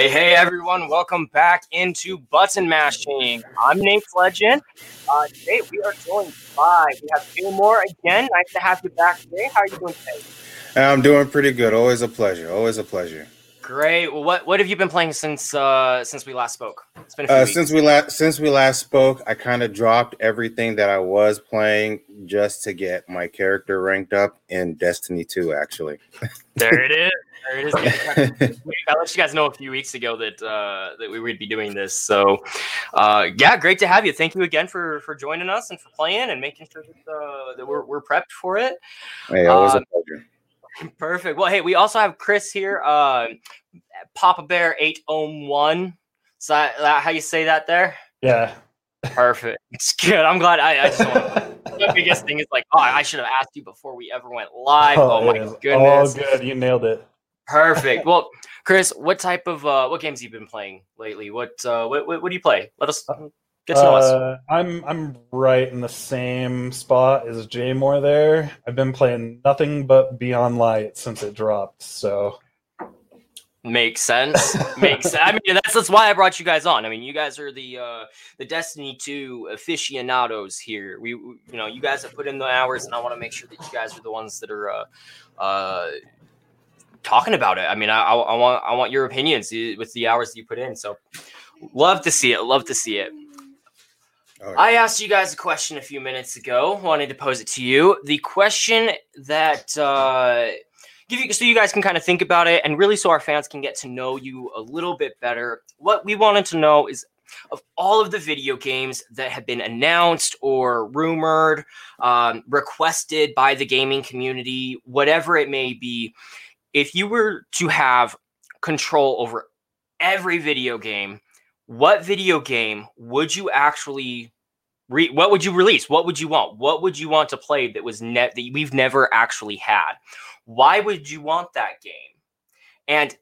Hey, hey, everyone. Welcome back into Button Mashing. I'm Nate Legend. Uh, today we are joined by, we have Gilmore again. Nice to have you back today. How are you doing today? I'm doing pretty good. Always a pleasure. Always a pleasure. Great. Well, what, what have you been playing since uh, since we last spoke? It's been uh, since we last since we last spoke. I kind of dropped everything that I was playing just to get my character ranked up in Destiny 2. Actually, there it is. There it is. I let you guys know a few weeks ago that uh, that we would be doing this. So, uh, yeah, great to have you. Thank you again for for joining us and for playing and making sure that uh, that we're, we're prepped for it. Hey, always a um, pleasure. Perfect. Well, hey, we also have Chris here. Uh, Papa Bear eight oh one. Is that, that how you say that there? Yeah. Perfect. It's good. I'm glad. I, I just want, the biggest thing is like, oh, I should have asked you before we ever went live. Oh, oh my goodness. Oh, good. You nailed it. Perfect. Well, Chris, what type of uh, what games have you been playing lately? What, uh, what, what what do you play? Let us get to know us. Uh, I'm I'm right in the same spot as Jay Moore. There, I've been playing nothing but Beyond Light since it dropped. So Makes sense. Makes sense. I mean, that's that's why I brought you guys on. I mean, you guys are the uh the Destiny 2 aficionados here. We, we you know, you guys have put in the hours, and I want to make sure that you guys are the ones that are uh uh talking about it. I mean, I, I want I want your opinions uh, with the hours that you put in. So, love to see it. Love to see it. Right. I asked you guys a question a few minutes ago. Wanted to pose it to you. The question that uh, give you so you guys can kind of think about it and really so our fans can get to know you a little bit better. What we wanted to know is of all of the video games that have been announced or rumored, um, requested by the gaming community, whatever it may be, if you were to have control over every video game, what video game would you actually re- what would you release? What would you want? What would you want to play that was net that we've never actually had? Why would you want that game? And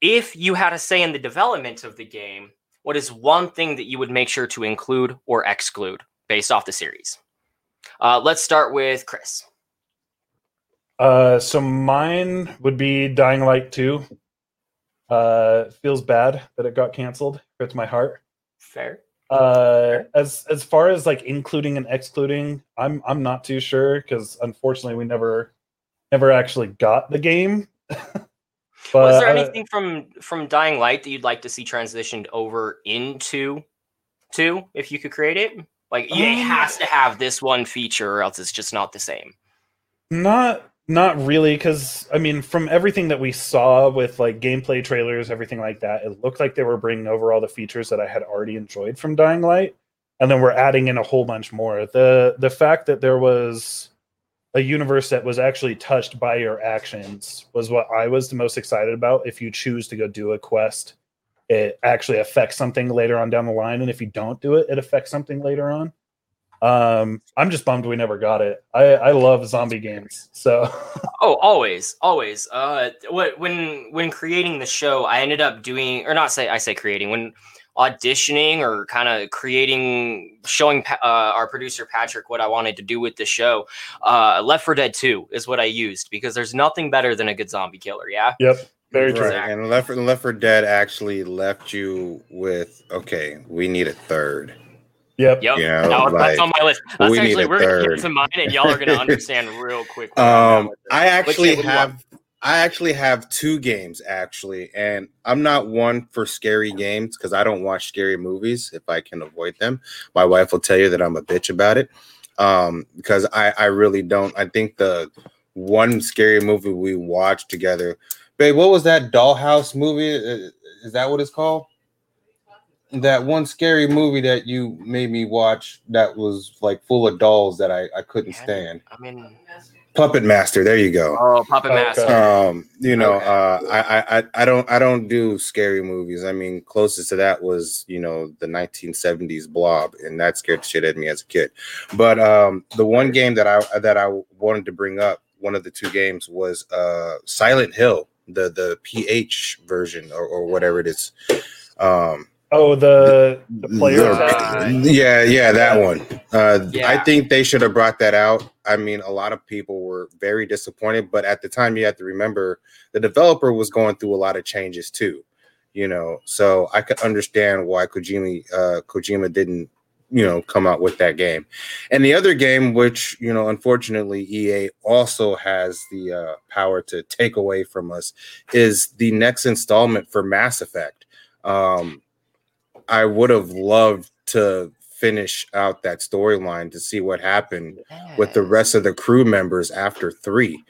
if you had a say in the development of the game, what is one thing that you would make sure to include or exclude based off the series? Uh, let's start with Chris. Uh, so mine would be Dying Light 2. Uh, feels bad that it got canceled. Hurts my heart. Fair. Uh, as as far as like including and excluding, I'm I'm not too sure because unfortunately we never never actually got the game. but, Was there anything uh, from from Dying Light that you'd like to see transitioned over into two if you could create it? Like um, it has to have this one feature, or else it's just not the same. Not not really, because I mean, from everything that we saw with like gameplay trailers, everything like that, it looked like they were bringing over all the features that I had already enjoyed from Dying Light, and then we're adding in a whole bunch more. the The fact that there was a universe that was actually touched by your actions was what I was the most excited about. If you choose to go do a quest, it actually affects something later on down the line, and if you don't do it, it affects something later on. Um, I'm just bummed we never got it. I, I love zombie games. So Oh, always, always. Uh what when when creating the show, I ended up doing or not say I say creating when auditioning or kind of creating showing uh, our producer Patrick what I wanted to do with the show. Uh Left 4 Dead 2 is what I used because there's nothing better than a good zombie killer, yeah? Yep. Very true. Right. And Left 4, Left 4 Dead actually left you with okay, we need a third. Yep. Yep. Yeah, no, like, that's on my list. That's we actually we're gonna get to mine and y'all are gonna understand real quick. Um I actually have I actually have two games actually, and I'm not one for scary games because I don't watch scary movies if I can avoid them. My wife will tell you that I'm a bitch about it. Um, because I, I really don't. I think the one scary movie we watched together, babe, what was that dollhouse movie? Is that what it's called? That one scary movie that you made me watch that was like full of dolls that I, I couldn't stand. I mean, Puppet Master. There you go. Oh, Puppet Master. Um, you know, okay. uh, I, I I don't I don't do scary movies. I mean, closest to that was you know the 1970s Blob, and that scared shit at me as a kid. But um, the one game that I that I wanted to bring up, one of the two games was uh, Silent Hill, the the PH version or, or whatever it is. Um, Oh, the the player. yeah, yeah, that one. Uh, yeah. I think they should have brought that out. I mean, a lot of people were very disappointed, but at the time, you have to remember the developer was going through a lot of changes too. you know. So I could understand why Kojima uh, Kojima didn't you know come out with that game and the other game which you know unfortunately ea also has the uh, power to take away from us is the next installment for mass effect um i would have loved to finish out that storyline to see what happened yes. with the rest of the crew members after three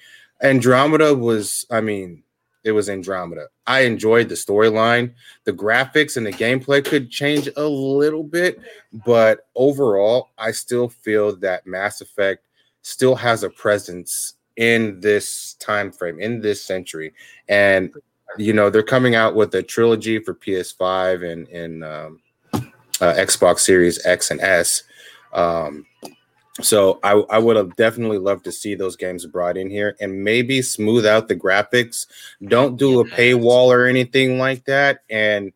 andromeda was i mean it was Andromeda. I enjoyed the storyline. The graphics and the gameplay could change a little bit, but overall, I still feel that Mass Effect still has a presence in this time frame, in this century. And you know, they're coming out with a trilogy for PS5 and and um, uh, Xbox Series X and S. Um, so I, I would have definitely loved to see those games brought in here and maybe smooth out the graphics. Don't do a paywall or anything like that, and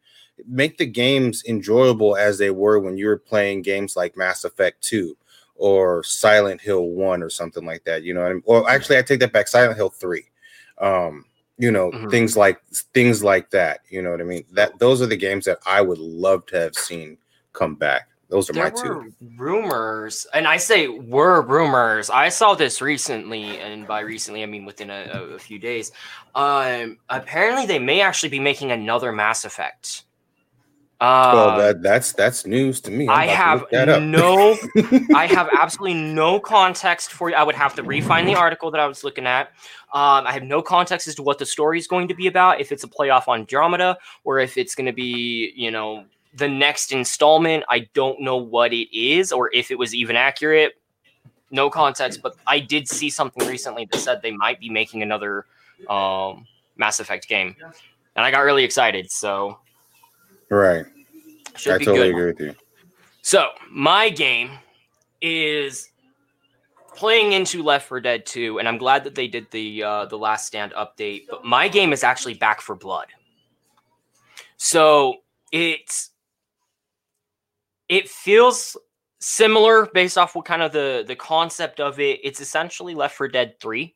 make the games enjoyable as they were when you were playing games like Mass Effect 2 or Silent Hill 1 or something like that. You know, I mean? well, actually, I take that back. Silent Hill 3. Um, you know, mm-hmm. things like things like that. You know what I mean? That those are the games that I would love to have seen come back. Those are there my two. Rumors, and I say were rumors. I saw this recently, and by recently I mean within a, a few days. Um, apparently, they may actually be making another Mass Effect. Uh, well, that that's that's news to me. I'm i have no, I have absolutely no context for you. I would have to refine the article that I was looking at. Um, I have no context as to what the story is going to be about. If it's a playoff on Andromeda, or if it's going to be, you know, the next installment. I don't know what it is or if it was even accurate. No context, but I did see something recently that said they might be making another um, Mass Effect game, and I got really excited. So, right, Should I totally good. agree with you. So, my game is playing into Left 4 Dead 2, and I'm glad that they did the uh, the Last Stand update. But my game is actually Back 4 Blood. So it's it feels similar based off what kind of the the concept of it. It's essentially Left 4 Dead 3.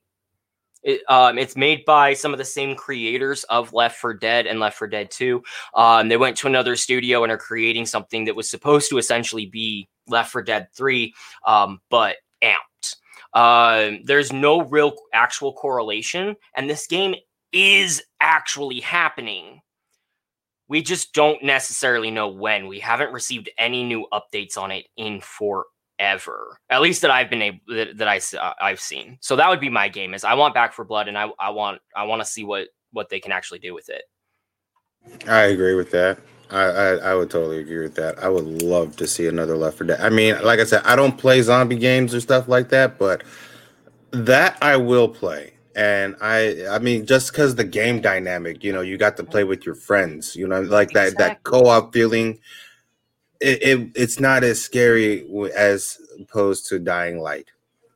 It, um, it's made by some of the same creators of Left 4 Dead and Left 4 Dead 2. Um, they went to another studio and are creating something that was supposed to essentially be Left 4 Dead 3, um, but amped. Uh, there's no real actual correlation, and this game is actually happening we just don't necessarily know when. We haven't received any new updates on it in forever, at least that I've been able that, that I uh, I've seen. So that would be my game. Is I want Back 4 Blood, and I I want I want to see what what they can actually do with it. I agree with that. I, I, I would totally agree with that. I would love to see another Left 4 Dead. I mean, like I said, I don't play zombie games or stuff like that, but that I will play and i i mean just because the game dynamic you know you got to play with your friends you know like that exactly. that co-op feeling it, it, it's not as scary as opposed to dying light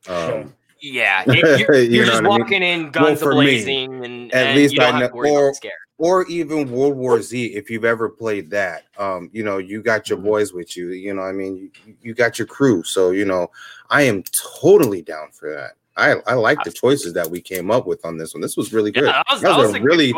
um yeah you're, you're just walking I mean? in guns well, blazing me, and at and least i know or, or even world war z if you've ever played that um you know you got your mm-hmm. boys with you you know i mean you, you got your crew so you know i am totally down for that I, I like the choices that we came up with on this one. This was really good. Yeah, that, was, that, was, that was, a really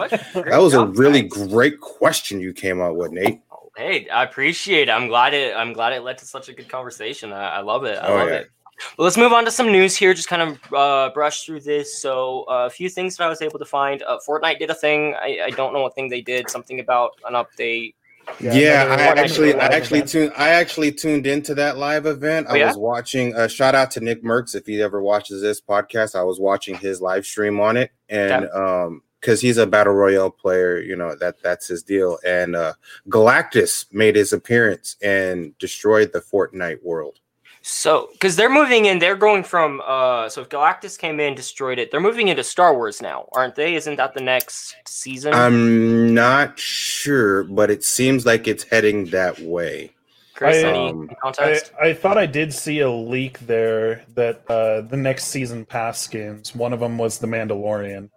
that was a really great question you came up with, Nate. Hey, I appreciate it. I'm glad it. I'm glad it led to such a good conversation. I, I love it. I oh, love yeah. it. Well, let's move on to some news here. Just kind of uh, brush through this. So, uh, a few things that I was able to find. Uh, Fortnite did a thing. I, I don't know what thing they did. Something about an update. Yeah, yeah I actually, I actually tuned, I actually tuned into that live event. Oh, I yeah? was watching. Uh, shout out to Nick Mercs if he ever watches this podcast. I was watching his live stream on it, and um, because he's a battle royale player, you know that that's his deal. And uh, Galactus made his appearance and destroyed the Fortnite world. So, because they're moving in, they're going from. uh So, if Galactus came in, destroyed it, they're moving into Star Wars now, aren't they? Isn't that the next season? I'm not sure, but it seems like it's heading that way. Chris, I, um, I, I, thought I did see a leak there that uh the next season pass skins. One of them was the Mandalorian.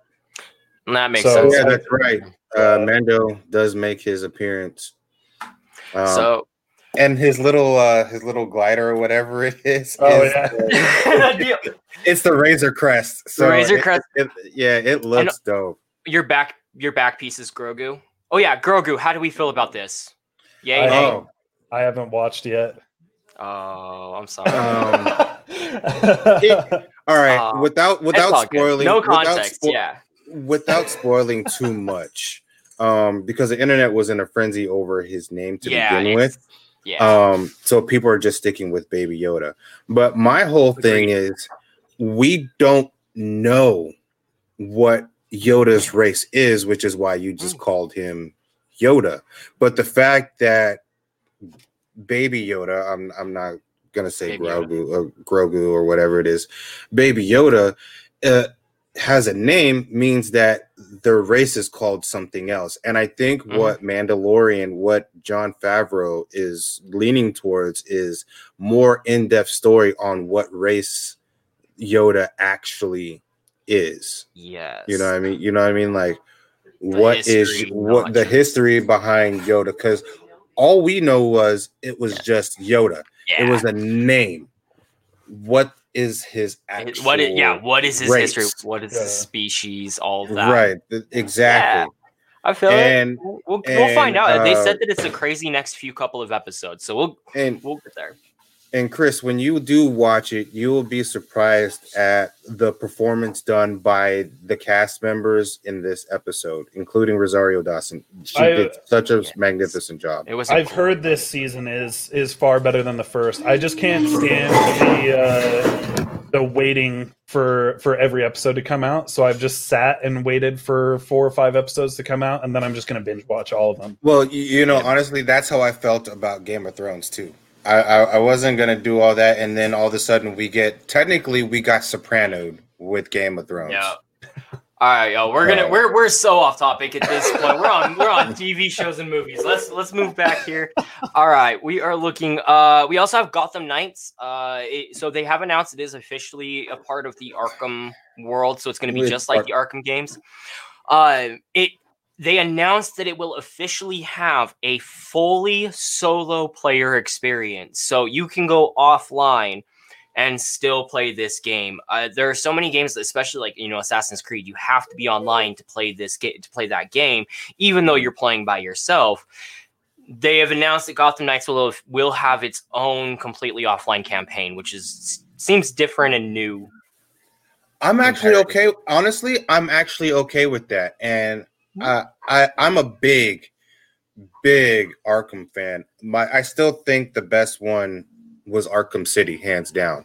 That makes so, sense. Yeah, that's right. Uh, Mando does make his appearance. Um, so and his little uh his little glider or whatever it is. Oh is, yeah, it's the Razor Crest. So the Razor Crest. It, it, yeah, it looks dope. Your back your back piece is Grogu. Oh yeah, Grogu. How do we feel about this? Yay! I, oh. I haven't watched yet. Oh, I'm sorry. Um, it, all right, uh, without without spoiling, no context. Without spo- yeah, without spoiling too much, um, because the internet was in a frenzy over his name to yeah, begin with. Yeah. Um, so people are just sticking with Baby Yoda. But my whole thing is, we don't know what Yoda's race is, which is why you just mm. called him Yoda. But the fact that Baby Yoda, I'm I'm not gonna say Grogu or Grogu or whatever it is, Baby Yoda uh, has a name means that their race is called something else. And I think mm-hmm. what Mandalorian, what Jon Favreau is leaning towards is more in-depth story on what race Yoda actually is. Yes. You know what I mean? You know what I mean? Like the what is what the history behind Yoda? Because all we know was it was just Yoda. Yeah. It was a name. What is his actual what is, yeah, what is his race? history? What is yeah. his species? All that. Right. Exactly. I feel and, like we'll, and, we'll find out. Uh, they said that it's a crazy next few couple of episodes, so we'll and we'll get there. And Chris, when you do watch it, you will be surprised at the performance done by the cast members in this episode, including Rosario Dawson. She I, did such a yes. magnificent job. It was. I've heard this season is is far better than the first. I just can't stand the uh, the waiting for for every episode to come out. So I've just sat and waited for four or five episodes to come out, and then I'm just going to binge watch all of them. Well, you, you know, honestly, that's how I felt about Game of Thrones too. I, I, I wasn't gonna do all that, and then all of a sudden we get technically we got Sopranoed with Game of Thrones. Yeah. All right, yo, we're gonna we're we're so off topic at this point. We're on we're on TV shows and movies. Let's let's move back here. All right, we are looking. Uh, we also have Gotham Knights. Uh, it, so they have announced it is officially a part of the Arkham world. So it's going to be just like the Arkham games. Uh, it they announced that it will officially have a fully solo player experience. So you can go offline and still play this game. Uh, there are so many games, especially like you know Assassin's Creed, you have to be online to play this game to play that game, even though you're playing by yourself. They have announced that Gotham Knights will have, will have its own completely offline campaign, which is seems different and new. I'm actually okay. Honestly, I'm actually okay with that, and uh, I I'm a big, big Arkham fan. My I still think the best one was Arkham City, hands down.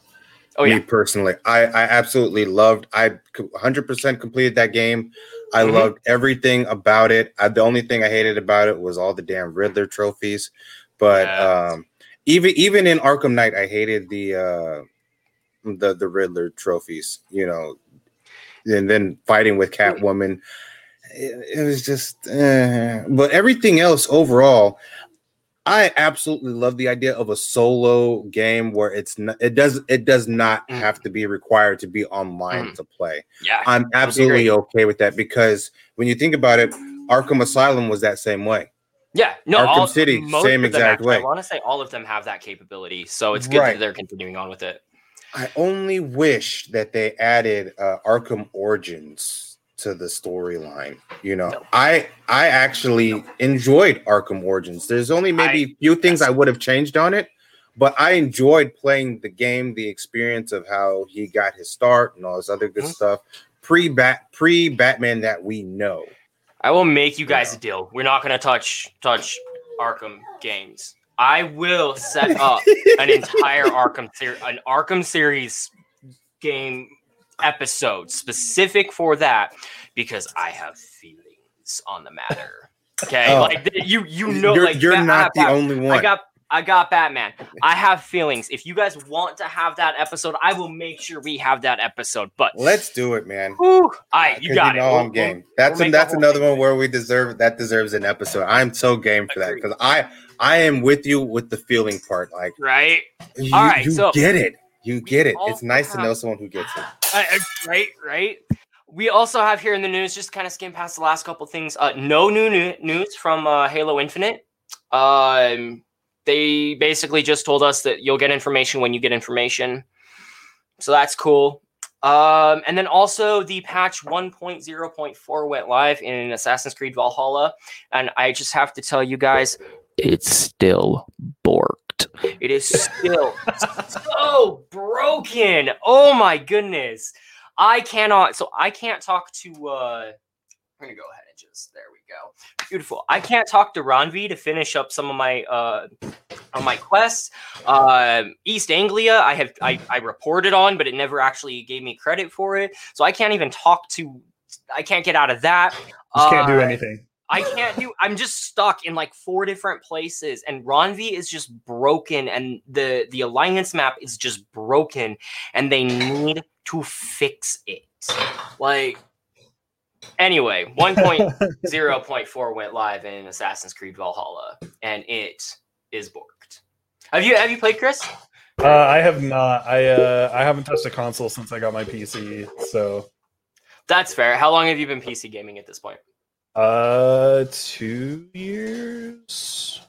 Oh yeah. Me personally, I I absolutely loved. I 100% completed that game. I mm-hmm. loved everything about it. I, the only thing I hated about it was all the damn Riddler trophies. But yeah. um, even even in Arkham Knight, I hated the uh, the the Riddler trophies. You know, and then fighting with Catwoman it, it was just, uh, but everything else overall, I absolutely love the idea of a solo game where it's not, it does it does not mm. have to be required to be online mm. to play. Yeah, I'm absolutely okay with that because when you think about it, Arkham Asylum was that same way. Yeah, no, Arkham all, City, same exact way. I want to say all of them have that capability, so it's good right. that they're continuing on with it. I only wish that they added uh, Arkham Origins to the storyline. You know, I I actually enjoyed Arkham Origins. There's only maybe a few things I would have changed on it, but I enjoyed playing the game, the experience of how he got his start and all this other good mm-hmm. stuff. Pre bat pre Batman that we know. I will make you guys a deal. We're not going to touch touch Arkham games. I will set up an entire Arkham series, an Arkham series game episode specific for that because I have feelings on the matter. Okay, oh. like you you know, you're, like you're not the only one. I got I got Batman. I have feelings. If you guys want to have that episode, I will make sure we have that episode. But let's do it, man. All right, you uh, got you know it. I'm game. That's we'll a, that's another one where we deserve that deserves an episode. I'm so game for that because I I am with you with the feeling part. Like right. You, All right, you so get it. You get it. It's nice have, to know someone who gets it. Uh, right, right. We also have here in the news, just kind of skim past the last couple things. Uh, no new news from uh, Halo Infinite. Um, they basically just told us that you'll get information when you get information. So that's cool. Um, and then also the patch 1.0.4 went live in Assassin's Creed Valhalla, and I just have to tell you guys, it's still borked. It is still so broken. Oh my goodness. I cannot so I can't talk to uh I'm gonna go ahead and just there we go. Beautiful. I can't talk to Randvi to finish up some of my uh on my quest. Uh, East Anglia, I have I, I reported on, but it never actually gave me credit for it. So I can't even talk to I can't get out of that. Just can't do anything. I can't do. I'm just stuck in like four different places, and Randvi is just broken, and the the alliance map is just broken, and they need to fix it. Like, anyway, 1.0.4 went live in Assassin's Creed Valhalla, and it is borked. Have you have you played Chris? Uh, I have not. I uh, I haven't touched a console since I got my PC, so that's fair. How long have you been PC gaming at this point? Uh, two years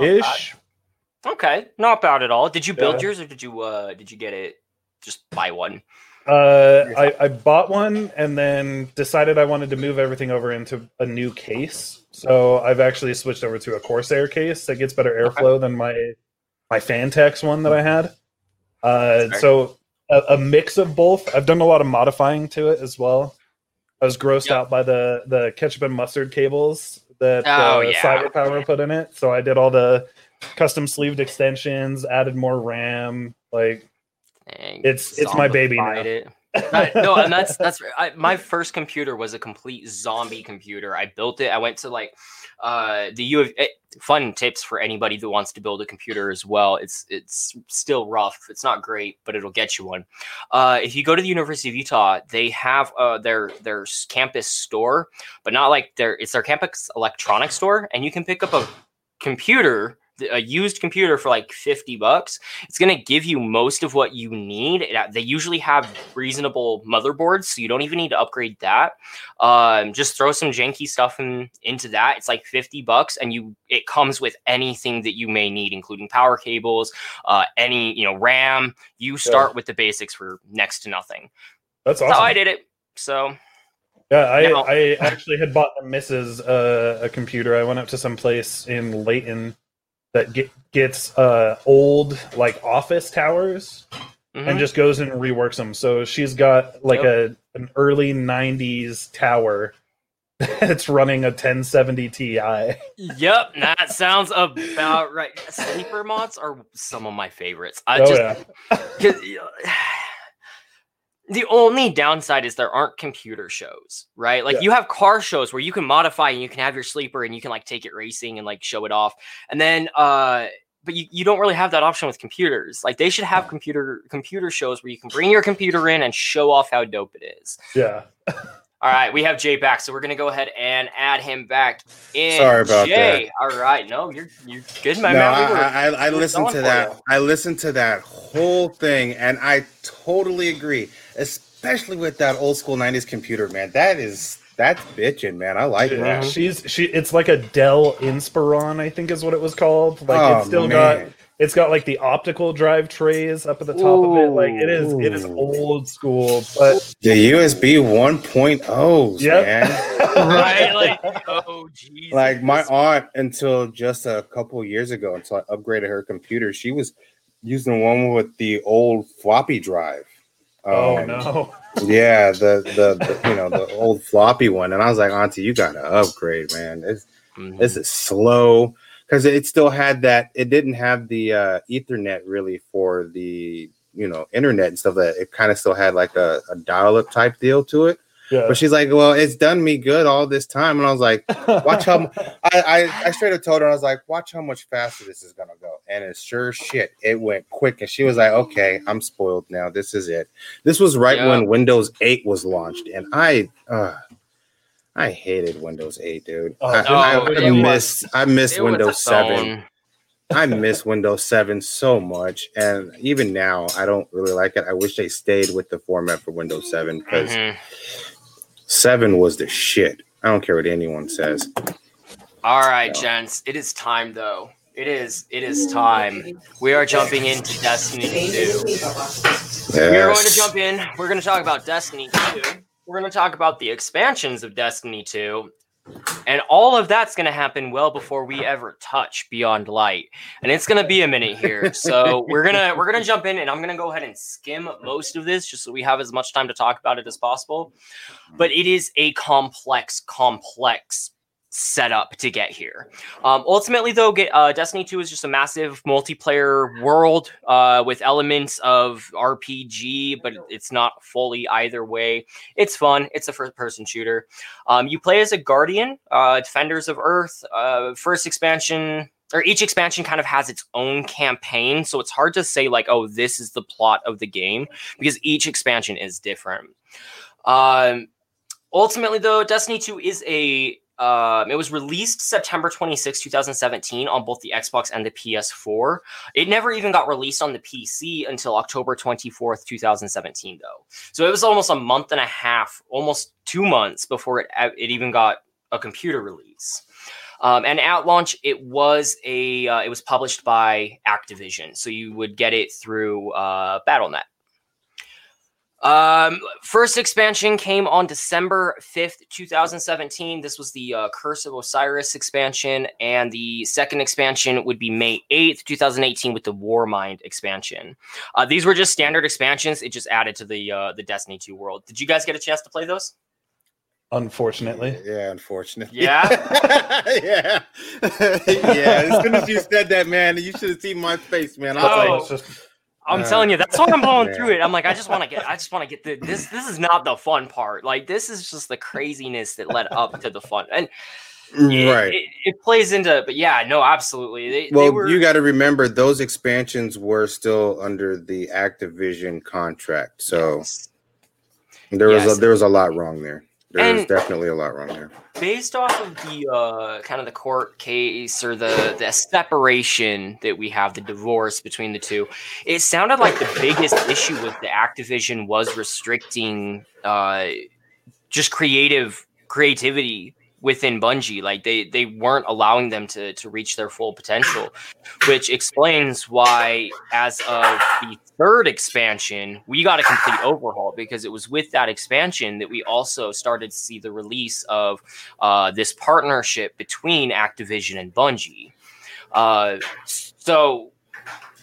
ish. Okay, not bad at all. Did you build yeah. yours or did you uh did you get it just buy one? Uh, I, I bought one and then decided I wanted to move everything over into a new case. So I've actually switched over to a Corsair case that gets better airflow okay. than my my Phanteks one that I had. Uh, so a, a, mix of both. I've done a lot of modifying to it as well. I was grossed yep. out by the the ketchup and mustard cables that oh, uh, yeah. Cyber Power put in it. So I did all the custom sleeved extensions, added more RAM. Like Dang, it's it's my baby now. It. No, and that's that's I, my first computer was a complete zombie computer. I built it. I went to like uh the U of it, fun tips for anybody that wants to build a computer as well. It's it's still rough. It's not great, but it'll get you one. Uh, if you go to the University of Utah, they have uh their their campus store, but not like their it's their campus electronics store, and you can pick up a computer a used computer for like 50 bucks it's going to give you most of what you need. They usually have reasonable motherboards so you don't even need to upgrade that. Um, just throw some janky stuff in, into that. It's like 50 bucks and you it comes with anything that you may need including power cables uh, any you know ram. You start yeah. with the basics for next to nothing. That's awesome that's how i did it so. Yeah, I, I actually had bought the missus uh, a computer. I went up to some place in Layton that get, gets uh, old like office towers mm-hmm. and just goes and reworks them. So she's got like yep. a an early '90s tower that's running a 1070 Ti. Yep, that sounds about right. Sleeper mods are some of my favorites. I oh, just yeah. the only downside is there aren't computer shows, right? Like yeah. you have car shows where you can modify and you can have your sleeper and you can like take it racing and like show it off. And then uh but you, you don't really have that option with computers. Like they should have computer computer shows where you can bring your computer in and show off how dope it is. Yeah. All right, we have Jay back, so we're gonna go ahead and add him back in. Sorry about Jay. that. All right, no, you're you're good, my no, man. We were, I, I, I listened to that. You. I listened to that whole thing, and I totally agree especially with that old school '90s computer, man. That is that's bitching, man. I like yeah, that. She's she. It's like a Dell Inspiron, I think is what it was called. Like oh, it's still man. got. It's got like the optical drive trays up at the top Ooh, of it. Like it is, it is old school. But the USB 1.0, yep. man. right? Like, oh, Jesus. Like my aunt, until just a couple years ago, until I upgraded her computer, she was using one with the old floppy drive. Oh um, no. yeah, the, the, the you know the old floppy one, and I was like, Auntie, you gotta upgrade, man. This mm-hmm. this is slow because it still had that. It didn't have the uh, Ethernet really for the you know internet and stuff. That it kind of still had like a, a dial up type deal to it. Yeah. But she's like, well, it's done me good all this time. And I was like, watch how I, I, I straight up told her, I was like, watch how much faster this is gonna go. And it's sure shit, it went quick. And she was like, okay, I'm spoiled now. This is it. This was right yeah. when Windows 8 was launched. And I uh I hated Windows 8, dude. Oh, I, no, I, I missed I missed Windows 7. I miss Windows 7 so much. And even now, I don't really like it. I wish they stayed with the format for Windows 7 because mm-hmm Seven was the shit. I don't care what anyone says. All right, so. gents. It is time though. It is. It is time. We are jumping into Destiny 2. Yes. We are going to jump in. We're going to talk about Destiny 2. We're going to talk about the expansions of Destiny 2. And all of that's going to happen well before we ever touch Beyond Light. And it's going to be a minute here. So we're going to we're going to jump in and I'm going to go ahead and skim most of this just so we have as much time to talk about it as possible. But it is a complex complex setup to get here. Um, ultimately, though, get, uh, Destiny 2 is just a massive multiplayer world uh, with elements of RPG, but it's not fully either way. It's fun. It's a first-person shooter. Um, you play as a guardian, uh, defenders of Earth. Uh, first expansion. Or each expansion kind of has its own campaign, so it's hard to say like, oh, this is the plot of the game because each expansion is different. Um, ultimately, though, Destiny 2 is a um, it was released September 26, 2017 on both the Xbox and the PS4. It never even got released on the PC until October 24th, 2017, though. So it was almost a month and a half, almost two months before it, it even got a computer release. Um, and at launch, it was a uh, it was published by Activision, so you would get it through uh, Battle.net. Um, first expansion came on December 5th, 2017. This was the uh, Curse of Osiris expansion, and the second expansion would be May 8th, 2018, with the Warmind expansion. Uh, these were just standard expansions. It just added to the uh, the Destiny 2 world. Did you guys get a chance to play those? Unfortunately. Yeah, unfortunately. Yeah. yeah. yeah. As soon as you said that, man, you should have seen my face, man. I was oh. like, I'm uh, telling you, that's why I'm going through it. I'm like, I just want to get, I just want to get the this. This is not the fun part. Like, this is just the craziness that led up to the fun, and it, right, it, it plays into. But yeah, no, absolutely. They, well, they were, you got to remember those expansions were still under the Activision contract, so yes. there was yes. a, there was a lot wrong there. There's definitely a lot wrong there. Based off of the uh, kind of the court case or the the separation that we have, the divorce between the two, it sounded like the biggest issue with the Activision was restricting uh, just creative creativity within Bungie. Like they they weren't allowing them to to reach their full potential, which explains why, as of the third expansion, we got a complete overhaul because it was with that expansion that we also started to see the release of uh, this partnership between Activision and Bungie. Uh, so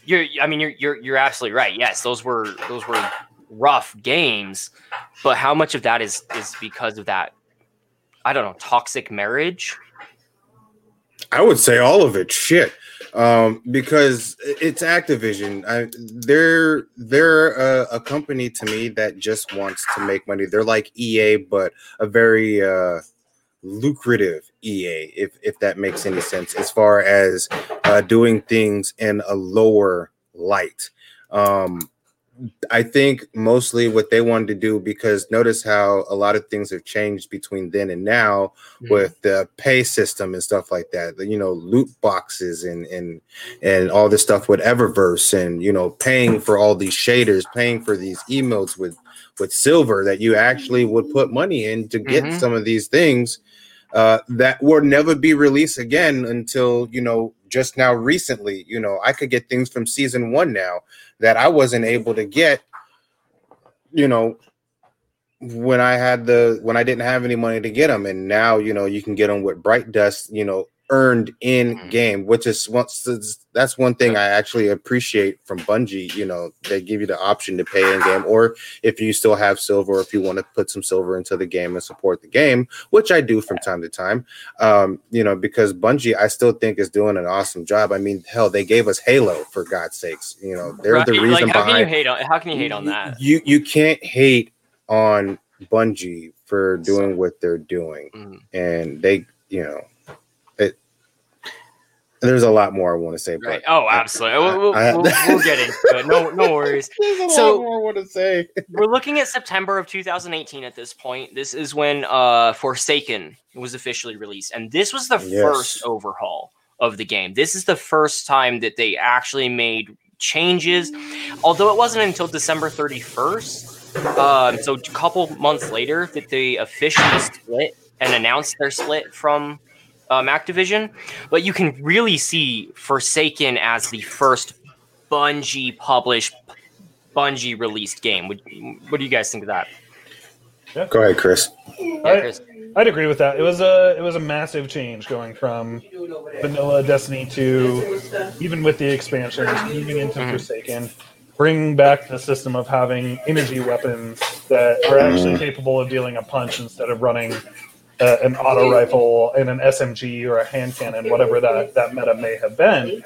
you're I mean you're you're you're absolutely right. Yes, those were those were rough games, but how much of that is is because of that I don't know, toxic marriage? I would say all of it. Shit. Um, because it's Activision. I, they're they're a, a, company to me that just wants to make money. They're like EA, but a very uh, lucrative EA, if if that makes any sense, as far as uh, doing things in a lower light. Um, I think mostly what they wanted to do because notice how a lot of things have changed between then and now mm-hmm. with the pay system and stuff like that. You know, loot boxes and and and all this stuff with Eververse and you know paying for all these shaders, paying for these emotes with with silver that you actually would put money in to get mm-hmm. some of these things uh, that will never be released again until you know just now recently. You know, I could get things from season one now that I wasn't able to get, you know, when I had the when I didn't have any money to get them, and now you know you can get them with Bright Dust, you know, earned in mm-hmm. game, which is once that's one thing I actually appreciate from Bungie. You know, they give you the option to pay in game, or if you still have silver, if you want to put some silver into the game and support the game, which I do from time to time. Um, you know, because Bungie, I still think is doing an awesome job. I mean, hell, they gave us Halo for God's sakes. You know, they're right. the reason like, how behind. Can you hate on, how can you hate on that? You you can't hate on Bungie for doing what they're doing, mm. and they, you know there's a lot more I want to say, but right. oh, absolutely, we'll, we'll, we'll, we'll, get into it. No, no worries. so, more I want to say. we're looking at September of 2018 at this point. This is when uh, Forsaken was officially released, and this was the yes. first overhaul of the game. This is the first time that they actually made changes, although it wasn't until December 31st. Um, so a couple months later that they officially split and announced their split from um, Activision, but you can really see Forsaken as the first Bungie published, Bungie released game. What, what do you guys think of that? Yeah. Go ahead, Chris. Yeah, Chris. I, would agree with that. It was a it was a massive change going from vanilla Destiny to even with the expansions, moving into mm-hmm. Forsaken, bringing back the system of having energy weapons that are actually mm-hmm. capable of dealing a punch instead of running uh, an auto rifle and an SMG or a hand cannon, whatever that, that meta may have been.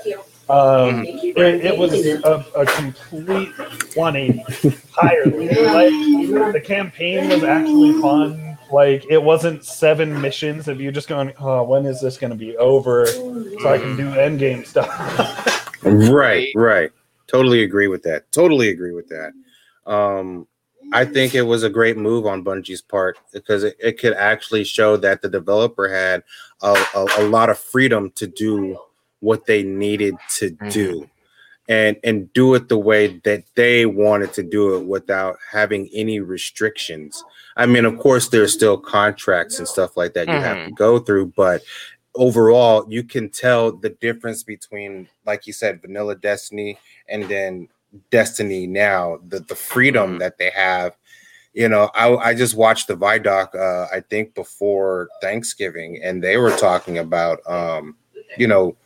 Um, it, it, was a, a, complete 180 higher. Like the campaign was actually fun. Like it wasn't seven missions of you just going, "Oh, when is this going to be over?" So I can do end game stuff. right, right. Totally agree with that. Totally agree with that. Um, I think it was a great move on Bungie's part because it, it could actually show that the developer had a, a, a lot of freedom to do what they needed to mm-hmm. do and and do it the way that they wanted to do it without having any restrictions. I mean, of course, there's still contracts and stuff like that you mm-hmm. have to go through, but overall, you can tell the difference between, like you said, Vanilla Destiny and then Destiny now, the the freedom mm-hmm. that they have. You know, I, I just watched the Vidoc, uh, I think before Thanksgiving, and they were talking about, um, you know,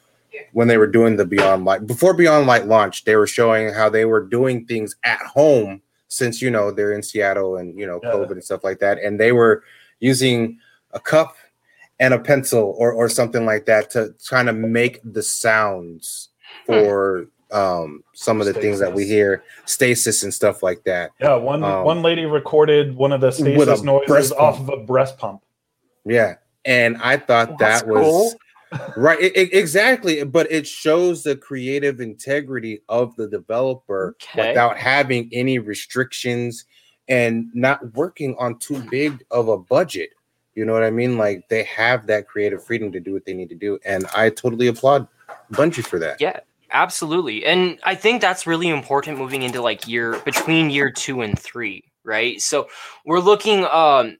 when they were doing the Beyond Light before Beyond Light launched, they were showing how they were doing things at home since you know they're in Seattle and you know yeah. COVID and stuff like that, and they were using a cup and a pencil or or something like that to kind of make the sounds hmm. for um, some of the stasis. things that we hear, stasis and stuff like that. Yeah, one um, one lady recorded one of the stasis noises off of a breast pump. Yeah, and I thought that was cool. right, it, it, exactly. But it shows the creative integrity of the developer okay. without having any restrictions and not working on too big of a budget. You know what I mean? Like they have that creative freedom to do what they need to do, and I totally applaud Bungie for that. Yeah, Absolutely. And I think that's really important moving into like year between year 2 and 3, right? So we're looking um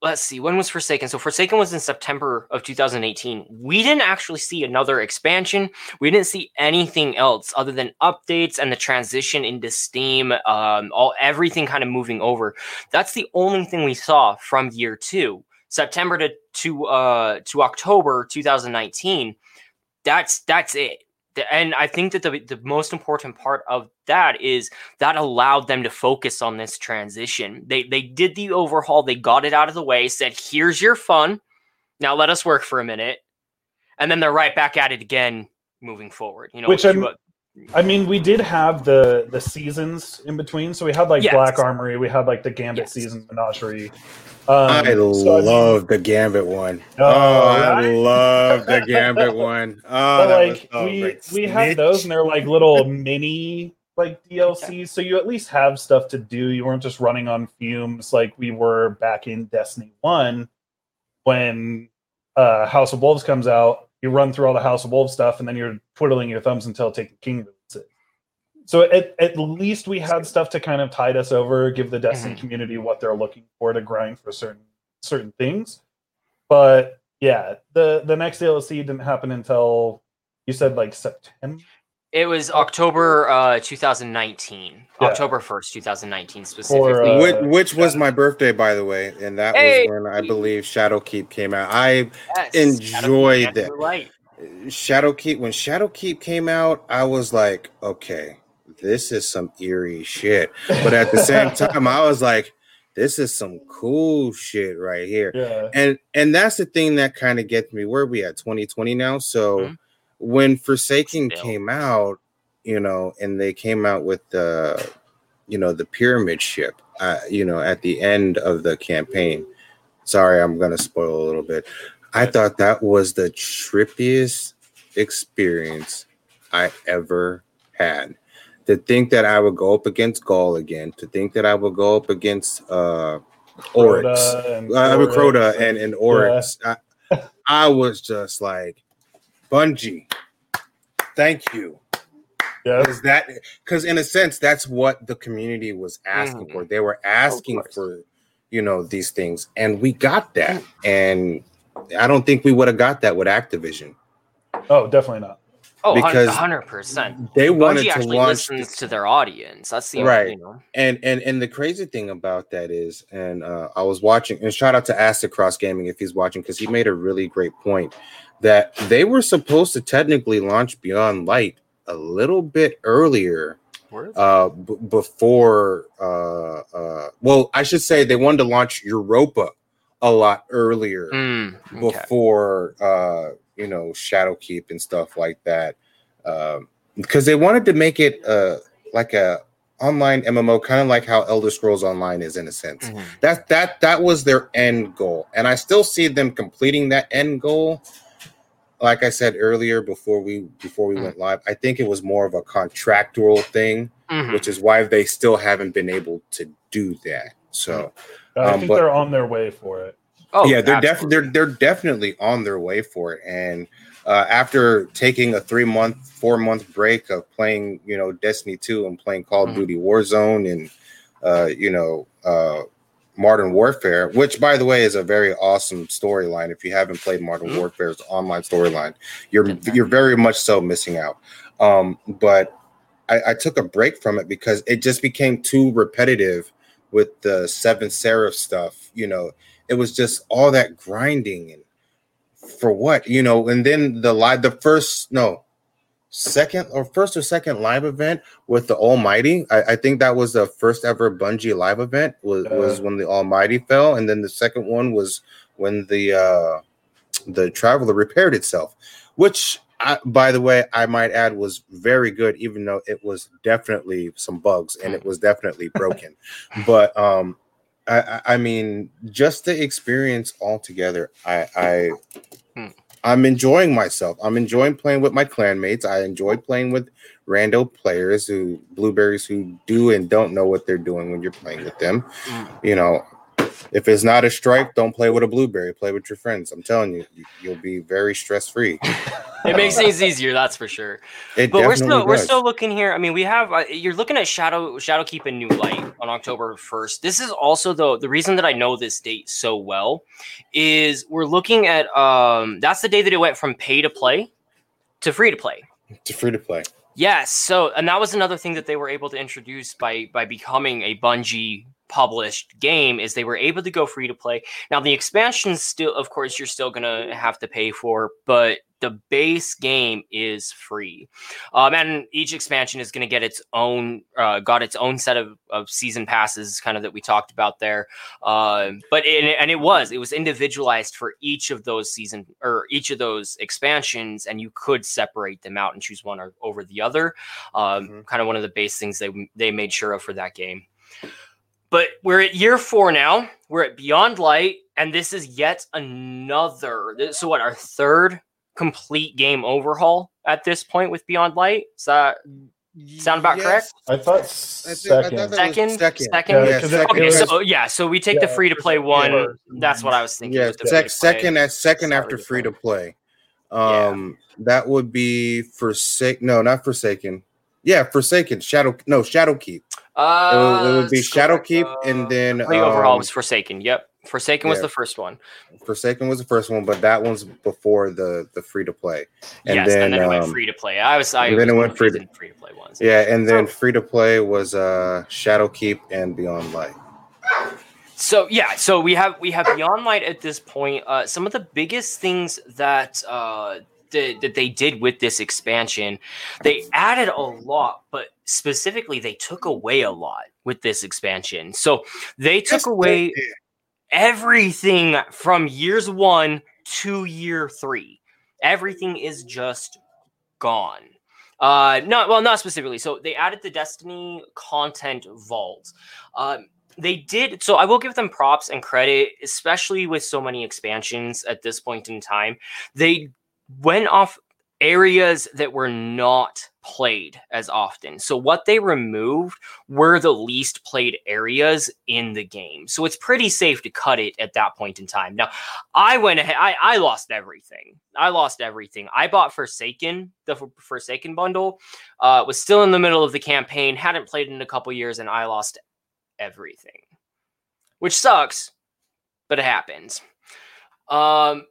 let's see when was forsaken? So forsaken was in september of 2018 we didn't actually see another expansion. We didn't see anything else other than updates and the transition into steam um, all everything kind of moving over. That's the only thing we saw from year two. September to to uh to october 2019 that's that's it and I think that the the most important part of that is that allowed them to focus on this transition. They they did the overhaul, they got it out of the way, said, "Here's your fun. Now let us work for a minute." And then they're right back at it again moving forward. You know, which I'm, I mean, we did have the the seasons in between. So we had like yes. Black Armory, we had like the Gambit yes. season menagerie. Um, I so love I mean, the Gambit one. Oh, oh right? I love the Gambit one. Oh, but like so we we had those, and they're like little mini like DLCs. So you at least have stuff to do. You weren't just running on fumes like we were back in Destiny One when uh, House of Wolves comes out. You run through all the House of Wolves stuff, and then you're twiddling your thumbs until Taken King. So at, at least we had stuff to kind of tide us over, give the Destiny mm-hmm. community what they're looking for to grind for certain certain things. But yeah, the the next DLC didn't happen until you said like September. It was October uh, 2019, yeah. October 1st, 2019 specifically. For, uh, which, which, was my birthday, by the way, and that hey! was when I believe Shadowkeep came out. I yes, enjoyed it. Right. Shadowkeep when Shadowkeep came out, I was like, okay, this is some eerie shit. But at the same time, I was like, this is some cool shit right here. Yeah. And and that's the thing that kind of gets me. Where we at 2020 now? So mm-hmm. When Forsaken Still. came out, you know, and they came out with the you know the pyramid ship, uh, you know, at the end of the campaign. Sorry, I'm gonna spoil a little bit. I thought that was the trippiest experience I ever had to think that I would go up against Ghaul again, to think that I would go up against uh Oryx, and uh, Crota and, and, and Oryx. Yeah. I, I was just like, Bungie, thank you. Yeah. Is that because in a sense that's what the community was asking mm. for. They were asking for, you know, these things, and we got that. And I don't think we would have got that with Activision. Oh, definitely not. Oh, because hundred percent. They wanted Bungie to actually launch listens to their audience. That's the Right. You know. and and and the crazy thing about that is, and uh, I was watching, and shout out to Acid Cross Gaming if he's watching because he made a really great point that they were supposed to technically launch Beyond Light a little bit earlier uh b- before uh uh well i should say they wanted to launch europa a lot earlier Mm, okay. before uh you know shadowkeep and stuff like that um because they wanted to make it uh like a online mmo kind of like how elder scrolls online is in a sense Mhm. that that that was their end goal and i still see them completing that end goal like i said earlier before we before we Mm. went live i think it was more of a contractual thing Mhm. which is why they still haven't been able to do that so I Um, think but- they're on their way for it. Oh, yeah they're definitely they're they're definitely on their way for it and uh, after taking a three month four month break of playing you know destiny 2 and playing call of Mhm. duty warzone and uh, you know uh, modern warfare which by the way is a very awesome storyline. If you haven't played modern Mhm. warfare's online storyline. You're you're very much so missing out. Um, but I, I took a break from it because it just became too repetitive with the seventh seraph stuff you know. It was just all that grinding and for what you know and then the live the first no second or first or second live event with the almighty i, I think that was the first ever bungie live event was, was Uh. when the almighty fell and then the second one was when the uh the traveler repaired itself which I, by the way i might add was very good even though it was definitely some bugs and it was definitely broken but um I, I I mean, just the experience altogether. I, I, Hmm. I'm enjoying myself. I'm enjoying playing with my clanmates. I enjoy playing with rando players who blueberries who do and don't know what they're doing when you're playing with them. Mm. You know, if it's not a strike, don't play with a blueberry. Play with your friends. I'm telling you, you- you'll be very stress free. It makes things easier, that's for sure. It But we're still we're still looking here. I mean, we have uh, you're looking at Shadow Shadowkeep and New Light on October first. This is also though the reason that I know this date so well is we're looking at um that's the day that it went from pay to play to free to play. To free to play. Yes. So, and that was another thing that they were able to introduce by by becoming a Bungie published game is they were able to go free to play. Now, the expansions still, of course, you're still gonna have to pay for, but the base game is free. Um, and each expansion is gonna get its own, uh, got its own set of, of season passes, kind of that we talked about there. Um, but it, and it was it was individualized for each of those season or each of those expansions, and you could separate them out and choose one or, over the other. Um, Mhm. Kind of one of the base things they they made sure of for that game. But we're at year four now. We're at Beyond Light, and this is yet another. this- So what? Our third complete game overhaul at this point with Beyond Light. Is that sound about correct? I thought I think- I second. thought Second, second. second. Yeah, Yeah, 'cause second. Okay, was- so yeah, so we take the free to play one. four. That's what I was thinking. Yeah, with sec- second at second Sorry after free to play. Yeah. Um, that would be Forsaken. No, not Forsaken. Yeah, Forsaken. Shadow. No, Shadowkeep. Uh, it, would, it would be. Shadowkeep, Uh, and then free overhaul um, was Forsaken. Yep, Forsaken was the first one. Forsaken was the first one, but that one's before the the free to play. And yes, then, and then it went um, free to play. I was. I then was it went free to free to play ones. Yeah, and then Oh. free to play was uh Shadowkeep and Beyond Light. So yeah, so we have we have Beyond Light at this point. Uh, some of the biggest things that uh, that, that they did with this expansion, they added a lot, but specifically they took away a lot with this expansion. So they took Yes, away they everything from years one to year three. Everything is just gone. Uh, not well, not specifically. So they added the Destiny content vault. Um, they did so. I will give them props and credit, especially with so many expansions at this point in time. They went off areas that were not played as often. So what they removed were the least played areas in the game. So it's pretty safe to cut it at that point in time. Now, I went ahead, I, I lost everything. I lost everything. I bought Forsaken, the Forsaken bundle, uh, was still in the middle of the campaign, hadn't played in a couple years, and I lost everything, which sucks, but it happens. Um,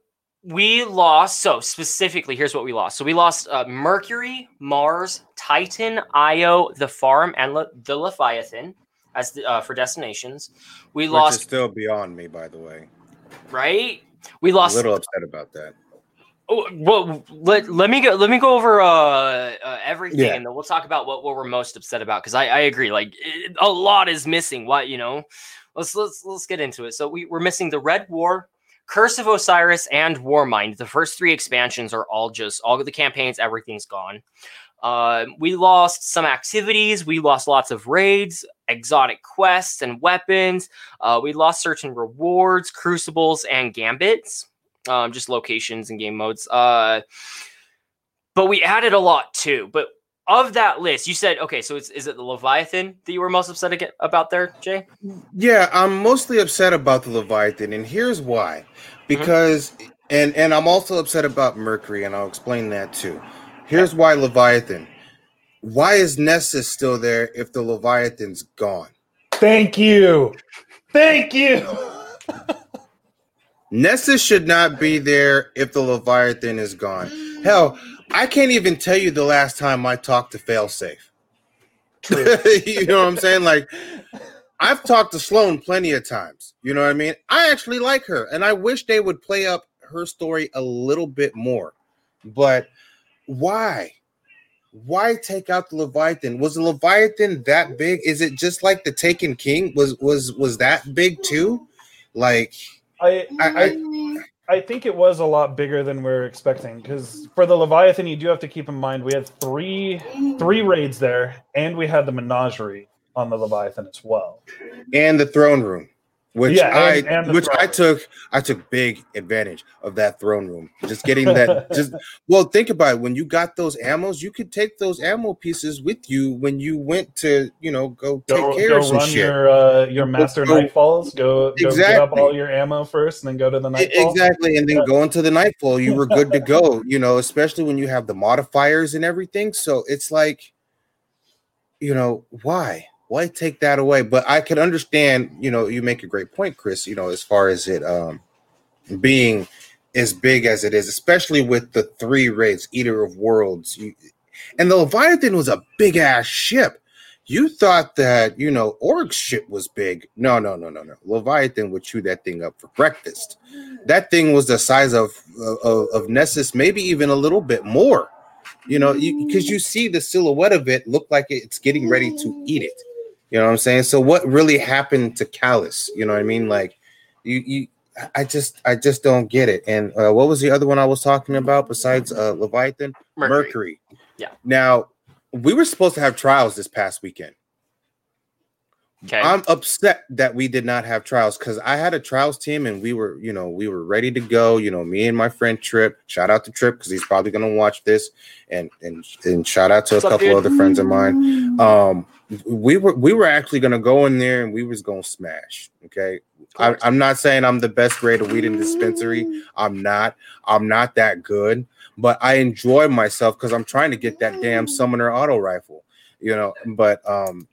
we lost. So specifically, here's what we lost. So we lost uh, Mercury, Mars, Titan, Io, the Farm, and Le- the Leviathan as the, uh, for destinations. We Which lost. still beyond me, by the way. right. We I'm lost. a little upset about that. Oh, well, let, let me go. Let me go over uh, uh everything, Yeah. and then we'll talk about what, what we're most upset about. Because I, I agree, like it, a lot is missing. What you know, let's let's let's get into it. So we we're missing the Red War, Curse of Osiris, and Warmind. The first three expansions are all just all of the campaigns. Everything's gone. Uh, we lost some activities. We lost lots of raids, exotic quests, and weapons. Uh, we lost certain rewards, crucibles, and gambits um, just locations and game modes. Uh, but we added a lot too. But of that list, you said okay. So it's, is it the Leviathan that you were most upset about there, Jay? Yeah, I'm mostly upset about the Leviathan, and here's why. Mm-hmm. Because and and I'm also upset about Mercury, and I'll explain that too. Here's why Leviathan. Why is Nessus still there if the Leviathan's gone? Thank you. Thank you. Nessus should not be there if the Leviathan is gone. Hell, I can't even tell you the last time I talked to Failsafe. you know what I'm saying? Like, I've talked to Sloan plenty of times. You know what I mean? I actually like her, and I wish they would play up her story a little bit more. But why? Why take out the Leviathan? Was the Leviathan that big? Is it just like the Taken King? Was was was that big too? Like I, I, I I think it was a lot bigger than we are expecting because for the Leviathan, you do have to keep in mind we had three three raids there, and we had the menagerie on the Leviathan as well. and the throne room, which Yeah, I and- and which throne I took I took big advantage of that throne room. Just getting that just well think about it. When you got those ammos, you could take those ammo pieces with you when you went to, you know, go take Go, care go of some run shit. your uh, your master go- nightfalls. Go, go get up all your ammo first, and then go to the nightfall. Exactly, and then Yeah. go into the nightfall, you were good to go. You know, especially when you have the modifiers and everything. So it's like, you know, why? Why take that away? But I can understand. You know, you make a great point, Chris. You know, as far as it um being as big as it is, especially with the three raids, Eater of Worlds, you, and the Leviathan was a big ass ship. You thought that you know Oryx's ship was big. No, no, no, no, no. Leviathan would chew that thing up for breakfast. That thing was the size of of, of Nessus, maybe even a little bit more. You know, because you, see the silhouette of it look like it's getting ready to eat it. You know what I'm saying? So what really happened to Calus? You know what I mean? Like you you I just I just don't get it. And uh, what was the other one I was talking about besides uh, Leviathan? Mercury. Yeah. Now we were supposed to have trials this past weekend. Okay. I'm upset that we did not have trials because I had a trials team and we were, you know, we were ready to go. You know, me and my friend Trip. Shout out to Trip because he's probably gonna watch this, and and and shout out to What's a couple dude? other friends of mine. Um, we were we were actually gonna go in there and we was gonna smash. Okay, I, I'm not saying I'm the best grade of weed in dispensary. I'm not. I'm not that good, but I enjoy myself because I'm trying to get that damn summoner auto rifle. You know, but um,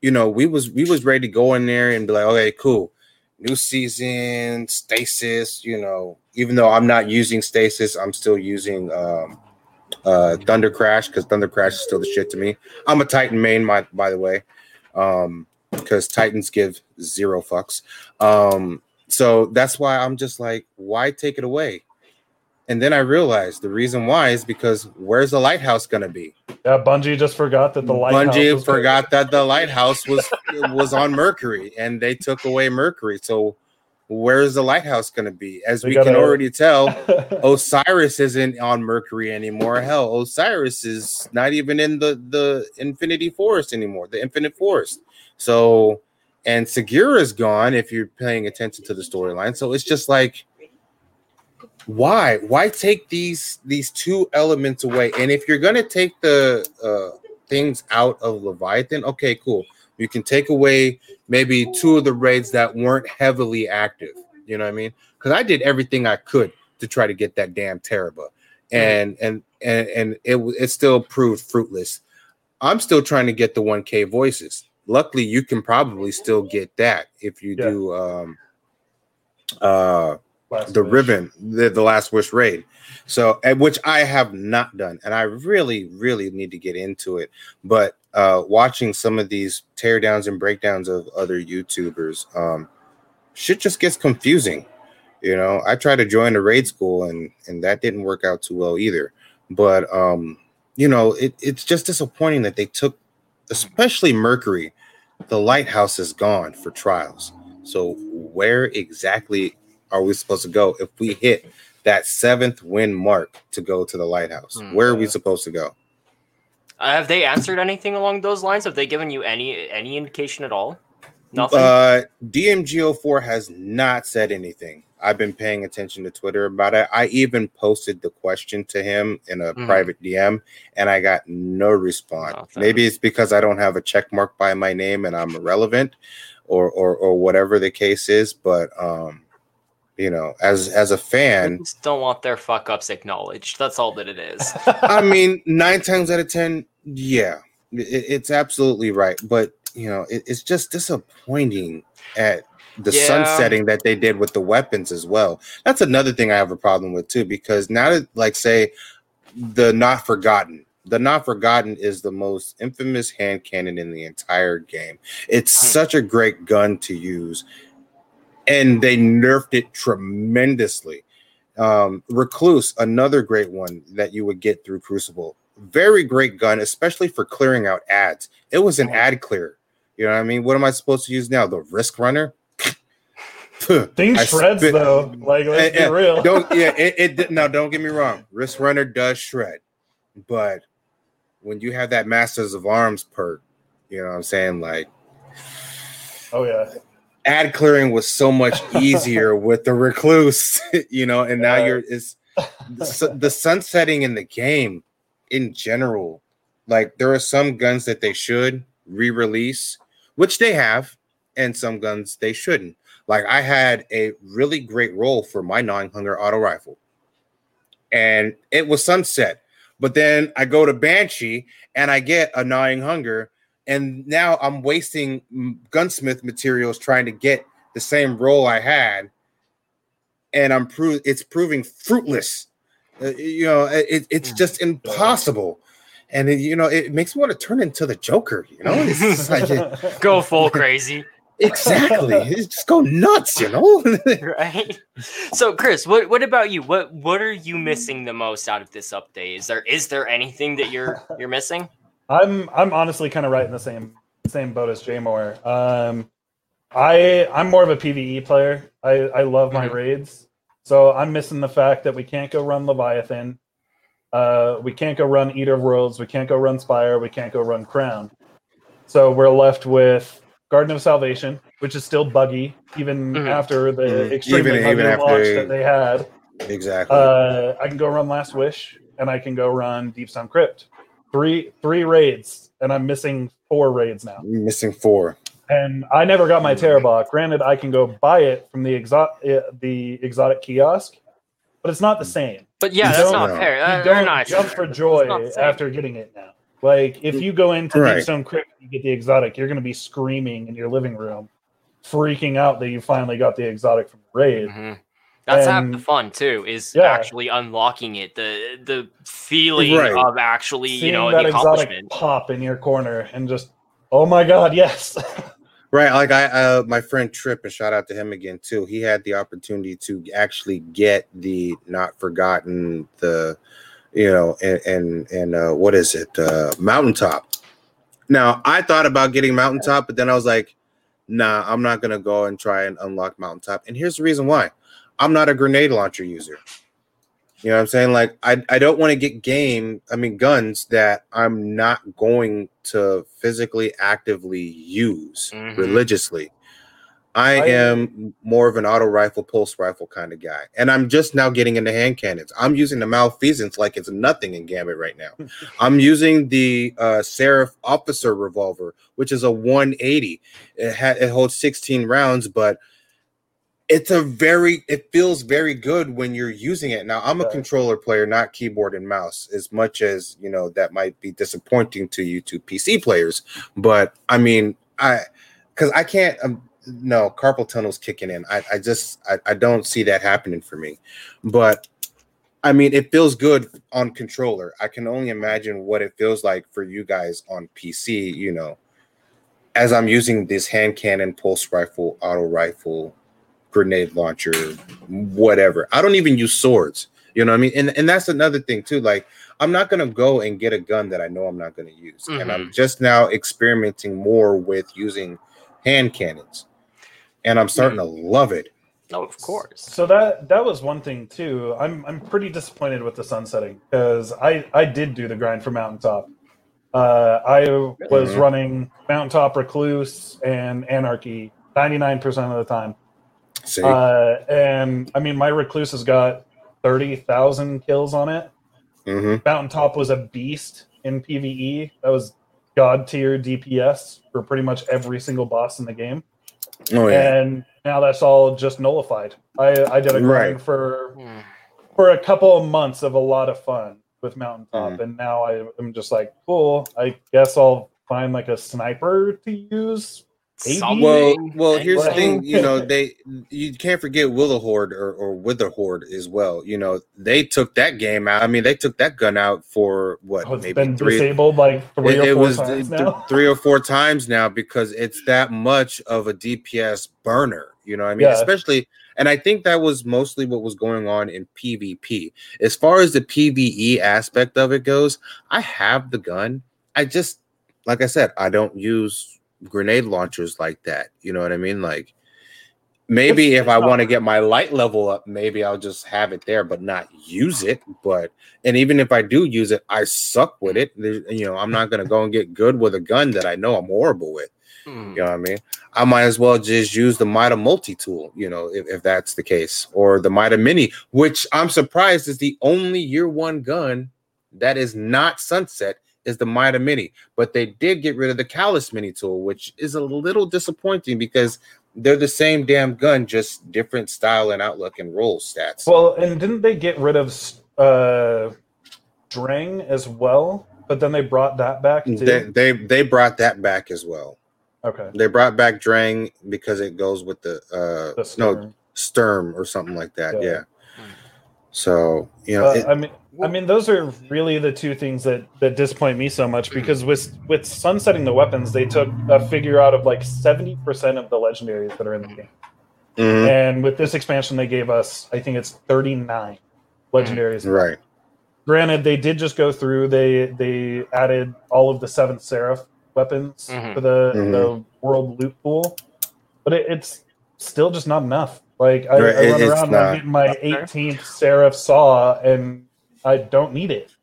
you know, we was we was ready to go in there and be like, okay, cool, new season, stasis. You know, even though I'm not using stasis, I'm still using um, uh, Thunder Crash because Thunder Crash is still the shit to me. I'm a Titan main, my, by the way, um, because Titans give zero fucks. Um, so that's why I'm just like, why take it away? And then I realized the reason why is because where's the lighthouse gonna be? Yeah, Bungie just forgot that the lighthouse. Bungie was- forgot that the lighthouse was was on Mercury, and they took away Mercury. So where's the lighthouse gonna be? As We we, can gotta- already tell, Osiris isn't on Mercury anymore. Hell, Osiris is not even in the the Infinity Forest anymore, the Infinite Forest. So, and Sagira is gone. If you're paying attention to the storyline, so it's just like, why? Why take these these two elements away? And if you're gonna take the uh, things out of Leviathan, okay, cool. You can take away maybe two of the raids that weren't heavily active. You know what I mean? Because I did everything I could to try to get that damn Tarrabah, and and and and it it still proved fruitless. I'm still trying to get the 1K voices. Luckily, you can probably still get that if you Yeah. do um uh Last the Wish. Riven, the, the Last Wish raid. So, which I have not done, and I really, really need to get into it. But uh, watching some of these teardowns and breakdowns of other YouTubers, um, shit just gets confusing. You know, I tried to join a raid school, and and that didn't work out too well either. But um, you know, it, it's just disappointing that they took, especially Mercury, the lighthouse is gone for trials. So where exactly are we supposed to go if we hit that seventh win mark to go to the lighthouse? Mm, Where are we supposed to go? Uh, have they answered anything along those lines? Have they given you any any indication at all? Nothing. Uh, DMG04 has not said anything. I've been paying attention to Twitter about it. I even posted the question to him in a mm. private DM and I got no response. Nothing. Maybe it's because I don't have a check mark by my name and I'm irrelevant or or or whatever the case is, but um you know, as as a fan, don't want their fuck ups acknowledged. That's all that it is. I mean, nine times out of ten, yeah, it, it's absolutely right. But you know, it, it's just disappointing at the yeah. sunsetting that they did with the weapons as well. That's another thing I have a problem with too, because now that like say the not forgotten, the not forgotten is the most infamous hand cannon in the entire game. It's hmm. such a great gun to use and they nerfed it tremendously. Um, Recluse, another great one that you would get through Crucible. Very great gun, especially for clearing out ads. It was an ad clear. You know what I mean? What am I supposed to use now? The Risk Runner? Thing shreds spit, though. Like let's be real. Don't yeah. It, it now don't get me wrong. Risk Runner does shred, but when you have that Masters of Arms perk, you know what I'm saying? Like, oh yeah, ad clearing was so much easier with the recluse, you know, and now you're is the, the sunsetting in the game in general. Like there are some guns that they should re-release, which they have, and some guns they shouldn't. Like I had a really great role for my gnawing hunger auto rifle, and it was sunset. But then I go to Banshee and I get a gnawing hunger, and now I'm wasting gunsmith materials trying to get the same role I had, and I'm pro- it's proving fruitless. Uh, you know, it, it's hmm. just impossible. And it, you know, it makes me want to turn into the Joker. You know, it's like go full crazy. Exactly, just go nuts. You know, right? So, Chris, what what about you? What what are you missing the most out of this update? Is there is there anything that you're you're missing? I'm I'm honestly kind of right in the same same boat as Jay Moore. Um, I I'm more of a PVE player. I I love my mm-hmm. raids, so I'm missing the fact that we can't go run Leviathan. Uh, we can't go run Eater of Worlds. We can't go run Spire. We can't go run Crown. So we're left with Garden of Salvation, which is still buggy even mm-hmm. after the mm-hmm. extremely even, even launch that they had. Exactly. Uh, I can go run Last Wish, and I can go run Deepstone Crypt three three raids, and I'm missing four raids now. You're missing four. And I never got my Tarrabah. Granted, I can go buy it from the exotic the exotic kiosk, but it's not the same. But yeah, you that's not know. fair. You don't not jump for joy after getting it now. Like if you go into right. Deepstone Crypt and you get the exotic, you're going to be screaming in your living room, freaking out that you finally got the exotic from the raid. Mm-hmm. That's and, half the fun too, is yeah. actually unlocking it. The the feeling right. of actually, Seeing you know, that the accomplishment. pop in your corner and just oh my god, yes. right. Like I uh my friend Trip, and shout out to him again too. He had the opportunity to actually get the not forgotten the you know and and, and uh what is it? Uh mountaintop. Now I thought about getting mountaintop, but then I was like, nah, I'm not gonna go and try and unlock mountaintop. And here's the reason why I'm not a grenade launcher user. You know what I'm saying? Like I, I don't want to get game, I mean guns that I'm not going to physically actively use mm-hmm. religiously. I, I am more of an auto rifle, pulse rifle kind of guy. And I'm just now getting into hand cannons. I'm using the malfeasance like it's nothing in Gambit right now. I'm using the uh, Seraph officer revolver, which is a 180. It, ha- it holds 16 rounds, but it's a very it feels very good when you're using it now i'm a controller player not keyboard and mouse as much as you know that might be disappointing to you to pc players but i mean i because i can't um, no carpal tunnel's kicking in. I, I just I, I don't see that happening for me. But I mean, it feels good on controller. I can only imagine what it feels like for you guys on PC. You know, as I'm using this hand cannon, pulse rifle, auto rifle, grenade launcher, whatever. I don't even use swords. You know what I mean? And and that's another thing too. Like I'm not gonna go and get a gun that I know I'm not gonna use. Mm-hmm. And I'm mm-hmm. just now experimenting more with using hand cannons. And I'm starting mm-hmm. to love it. Oh, of course. So that that was one thing too. I'm I'm pretty disappointed with the sunsetting because I I did do the grind for mountaintop. Uh, I was mm-hmm. running mountaintop recluse and anarchy 99% of the time. Uh, and I mean, my recluse has got 30,000 kills on it. Mm-hmm. Mountaintop was a beast in PvE. That was god tier DPS for pretty much every single boss in the game. Oh, yeah. And now that's all just nullified. I, I did a grind right. for hmm. for a couple of months of a lot of fun with Mountaintop, mm-hmm. and now I, am just like, cool. I guess I'll find like a sniper to use well, well, here's the thing. You know, they you can't forget Willerhorde or, or Witherhoard as well. You know, they took that game out. I mean, they took that gun out for what oh, maybe three, disabled like three it, or four was times th- now. three or four times now because it's that much of a DPS burner. You know, I mean, yeah. especially, and I think that was mostly what was going on in PvP. As far as the PVE aspect of it goes, I have the gun. I just, like I said, I don't use grenade launchers like that. You know what I mean? Like maybe if I want to get my light level up, maybe I'll just have it there, but not use it. But and even if I do use it, I suck with it. There's, you know, I'm not gonna go and get good with a gun that I know I'm horrible with. Mm. You know what I mean? I might as well just use the Mida multi tool, you know, if, if that's the case, or the Mida mini, which I'm surprised is the only year one gun that is not sunset is the Mida Mini, but they did get rid of the Calus Mini tool, which is a little disappointing because they're the same damn gun, just different style and outlook and roll stats. Well, and didn't they get rid of uh, Drang as well? But then they brought that back too. They, they they brought that back as well. Okay. They brought back Drang because it goes with the uh the no Sturm or something like that. Yeah. yeah. So you know, uh, it, I mean, I mean, those are really the two things that that disappoint me so much because with with sunsetting the weapons, they took a figure out of like seventy percent of the legendaries that are in the game, mm-hmm. and with this expansion, they gave us, I think it's thirty nine legendaries. Right. Granted, they did just go through. They they added all of the seventh seraph weapons mm-hmm. to the mm-hmm. the world loot pool, but it, it's still just not enough. Like I, right, I run around not. getting my 18th Seraph Saw, and I don't need it.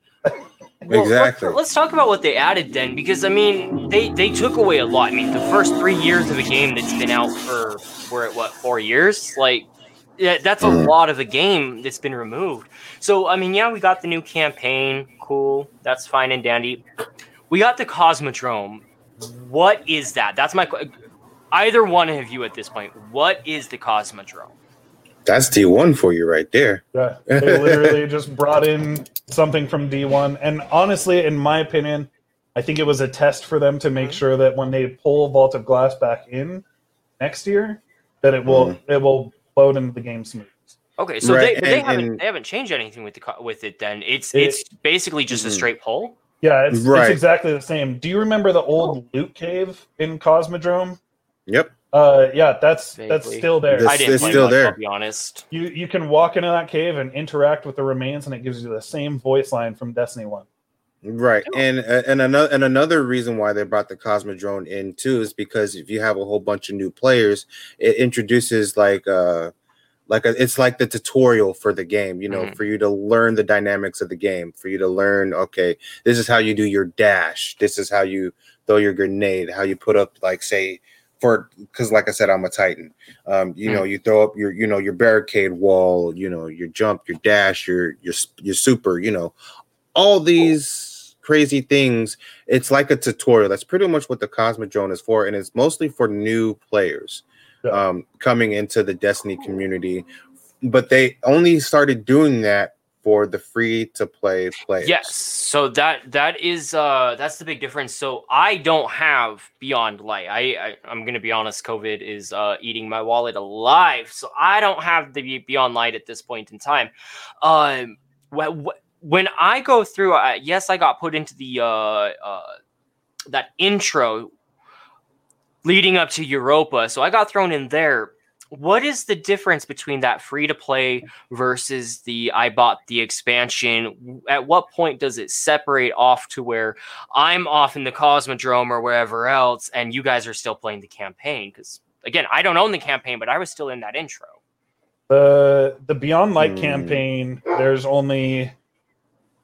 well, exactly. Let's, let's, talk about what they added then, because I mean, they they took away a lot. I mean, the first three years of a game that's been out for we're at what four years? Like, yeah, that's a mm. lot of the game that's been removed. So I mean, yeah, we got the new campaign, cool, that's fine and dandy. We got the Cosmodrome. What is that? That's my either one of you at this point, what is the Cosmodrome? That's D1 for you right there. Yeah, they literally just brought in something from D1. And honestly, in my opinion, I think it was a test for them to make mm-hmm. sure that when they pull Vault of Glass back in next year, that it will mm. it will load into the game smooth. Okay, so right. they, they and, haven't and, they haven't changed anything with the with it. Then it's it, it's basically just mm-hmm. a straight pull. Yeah, it's, right. it's exactly the same. Do you remember the old oh. loot cave in Cosmodrome? Yep. Uh, yeah, that's Vaguely. that's still there. This, I didn't it's still much, there. I'll be honest. You you can walk into that cave and interact with the remains, and it gives you the same voice line from Destiny One. Right, and uh, and another and another reason why they brought the Cosmodrome in too is because if you have a whole bunch of new players, it introduces like uh like a, it's like the tutorial for the game you know mm-hmm. for you to learn the dynamics of the game for you to learn okay this is how you do your dash this is how you throw your grenade how you put up like say for because like I said, I'm a Titan. Um, you mm. know, you throw up your you know your barricade wall, you know, your jump, your dash, your your your super, you know, all these crazy things. It's like a tutorial. That's pretty much what the Cosmodrome is for, and it's mostly for new players yeah. um, coming into the Destiny community. But they only started doing that for the free to play players. Yes. So that that is uh that's the big difference. So I don't have Beyond Light. I, I I'm gonna be honest. COVID is uh eating my wallet alive. So I don't have the Beyond Light at this point in time. Um, when I go through, uh, yes, I got put into the uh, uh that intro leading up to Europa. So I got thrown in there what is the difference between that free to play versus the I bought the expansion? At what point does it separate off to where I'm off in the Cosmodrome or wherever else, and you guys are still playing the campaign? Because again, I don't own the campaign, but I was still in that intro. The the Beyond Light mm. campaign, there's only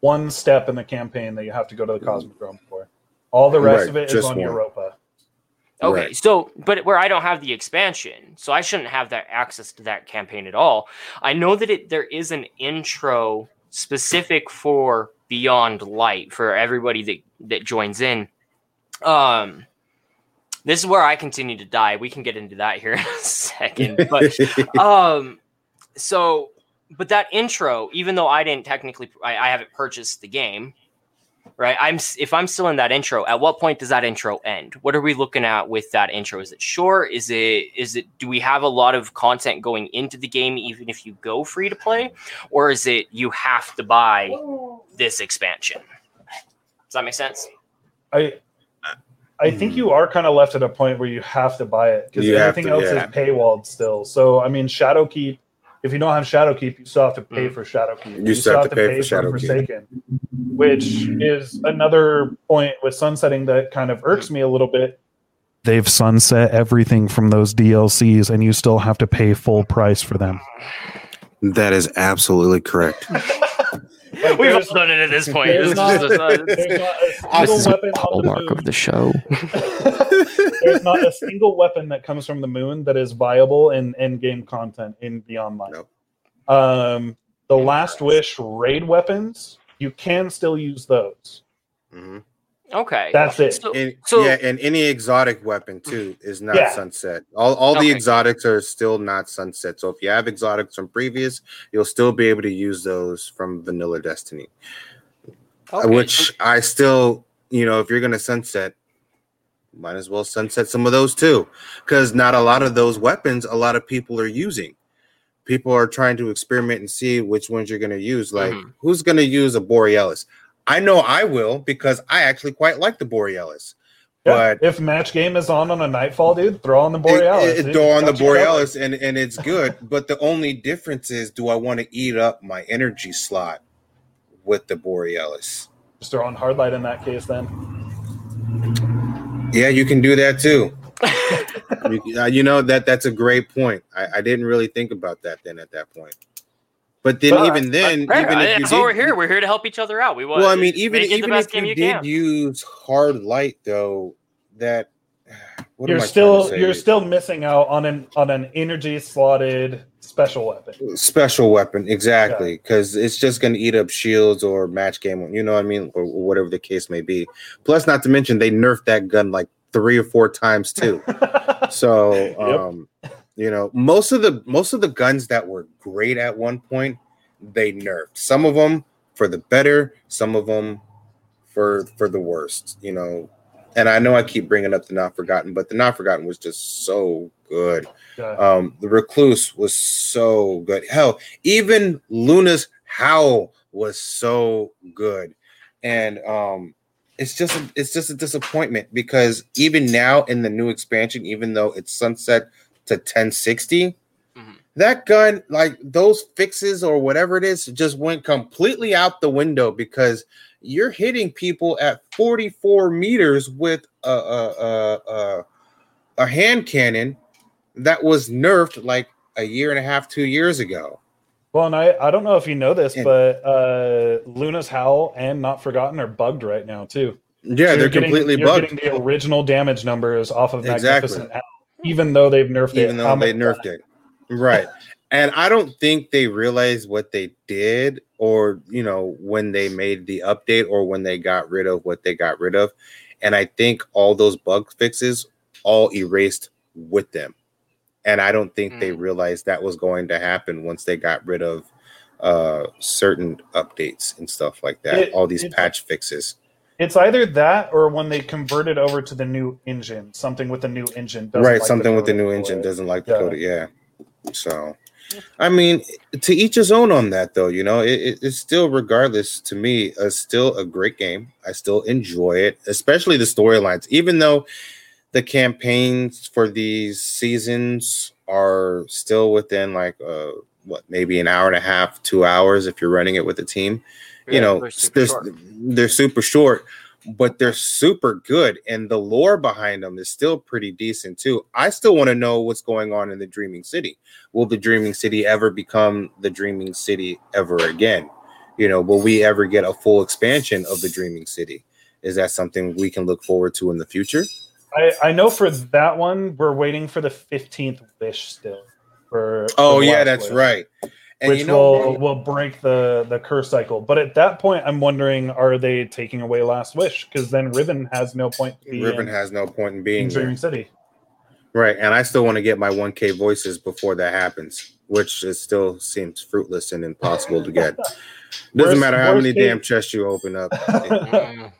one step in the campaign that you have to go to the Cosmodrome for. All the rest right, of it is on one. Europa. Okay, right. so but where I don't have the expansion, so I shouldn't have that access to that campaign at all. I know that it there is an intro specific for Beyond Light for everybody that that joins in. Um this is where I continue to die. We can get into that here in a second. But um so but that intro, even though I didn't technically I, I haven't purchased the game, right? I'm if I'm still in that intro, at what point does that intro end? What are we looking at with that intro? Is it short? Is it is it do we have a lot of content going into the game even if you go free to play? Or is it you have to buy this expansion? Does that make sense? I I think you are kind of left at a point where you have to buy it because everything to, else yeah. is paywalled still. So I mean Shadowkeep if you don't have Shadowkeep, you still have to pay mm. for Shadowkeep. You, you still have, have to pay, pay for Shadowkeep. Forsaken, which is another point with sunsetting that kind of irks me a little bit. They've sunset everything from those DLCs, and you still have to pay full price for them. That is absolutely correct. Like We've all done it at this point. This, not, is, uh, this is a hallmark of the show. there's not a single weapon that comes from the moon that is viable in in-game content in Beyond Light. Nope. Um, the Last Wish raid weapons, you can still use those. Mm-hmm. Okay, that's it. So, and, so, yeah, and any exotic weapon too is not yeah. sunset. All all okay. the exotics are still not sunset. So if you have exotics from previous, you'll still be able to use those from Vanilla Destiny. Okay. Which I still, you know, if you're gonna sunset, might as well sunset some of those too, because not a lot of those weapons a lot of people are using. People are trying to experiment and see which ones you're gonna use. Like, mm-hmm. who's gonna use a Borealis? I know I will because I actually quite like the Borealis. Yeah, but if match game is on on a nightfall, dude, throw on the Borealis. It, it, throw on the Borealis, and and it's good. but the only difference is, do I want to eat up my energy slot with the Borealis? Just throw on hardlight in that case, then. Yeah, you can do that too. you, uh, you, know that that's a great point. I, I didn't really think about that then at that point. But then, even then, even if you did, we're here. We're here to help each other out. We want. Well, I mean, even even if you, you did can. use hard light, though, that you're still you're still missing out on an on an energy slotted special weapon. Special weapon, exactly, because yeah. it's just going to eat up shields or match game. You know what I mean, or, or whatever the case may be. Plus, not to mention they nerfed that gun like three or four times too. so, um, yep. You know, most of the most of the guns that were great at one point, they nerfed. Some of them for the better, some of them for for the worst. You know, and I know I keep bringing up the Not Forgotten, but the Not Forgotten was just so good. Um, the Recluse was so good. Hell, even Luna's Howl was so good, and um, it's just a, it's just a disappointment because even now in the new expansion, even though it's sunset to 1060 mm-hmm. that gun like those fixes or whatever it is just went completely out the window because you're hitting people at 44 meters with a a, a, a, a hand cannon that was nerfed like a year and a half two years ago well, and I, I don't know if you know this, but uh, Luna's Howl and Not Forgotten are bugged right now too. Yeah, so they're getting, completely bugged. Getting the original damage numbers off of exactly. Magnificent Howl even though they've nerfed even it. Even though they nerfed it. Right. and I don't think they realized what they did or, you know, when they made the update or when they got rid of what they got rid of. And I think all those bug fixes all erased with them. And I don't think mm. they realized that was going to happen once they got rid of uh certain updates and stuff like that. It- all these it- patch fixes. It's either that or when they convert it over to the new engine, something with the new engine. doesn't right like something with the new engine doesn't like the Yeah. code yeah. So i mean to each his own on that though you know? It, it- it's still regardless to me uh, still a great game. I still enjoy it especially the storylines. Even though the campaigns for these seasons are still within like uh what maybe an hour and a half two hours if you're running it with a team you Yeah, know they're super they're, short. they're super short but they're super good and the lore behind them is still pretty decent too. I still want to know what's going on in the dreaming city. Will the dreaming city ever become the dreaming city ever again? You know will we ever get a full expansion of the dreaming city? Is that something we can look forward to in the future? I, I know for that one, we're waiting for the 15th wish still. For oh yeah that's wish, right and which you know will will break the the curse cycle. But at that point, I'm wondering, are they taking away Last Wish? Because then Riven has no point to be riven has no point in being in. Dreaming City. Right, and I still want to get my 1K voices before that happens, which is still seems fruitless and impossible to get. Doesn't Worst- matter how many case- damn chests you open up.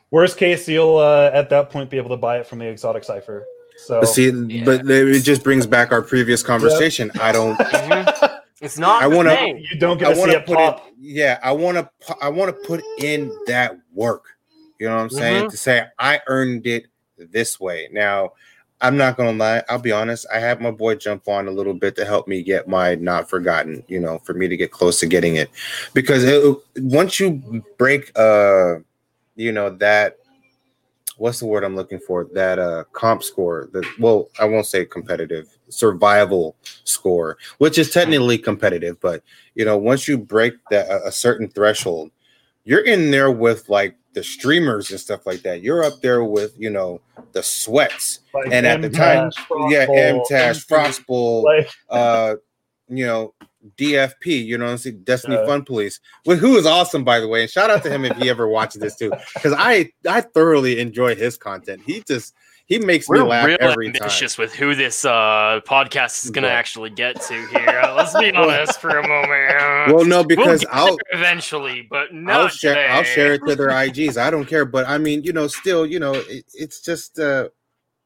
Worst case, you'll uh, at that point be able to buy it from the exotic cipher. So But see, Yeah. but it just brings back our previous conversation. I don't. It's not. I wanna- you don't get I to see want to it put pop. it. Yeah, I want to. I want to put in that work. You know what I'm saying? Mhm. To say I earned it this way. Now, I'm not gonna lie. I'll be honest. I had my boy jump on a little bit to help me get my not forgotten. You know, for me to get close to getting it, because it, once you break, uh, you know that. What's the word I'm looking for? That uh comp score. The well, I won't say competitive survival score, which is technically competitive, but you know, once you break that a, certain threshold, you're in there with like the streamers and stuff like that. You're up there with you know the sweats, Like and at the M-Tash, time, yeah, Frostbolt, MTash, Frostbolt, Like, uh, you know, DFP, you know, what I'm saying Destiny Yeah. Fun Police, well, who is awesome by the way, and shout out to him if he ever watches this too, because I I thoroughly enjoy his content. He just he makes me We're laugh real every ambitious time. with who this uh, podcast is going to Right. actually get to here. Uh, let's be honest for a moment. Well, no, We'll because get I'll there eventually, but not I'll share today. I'll share it to their IGs. I don't care, but I mean, you know, still, you know, it, it's just uh,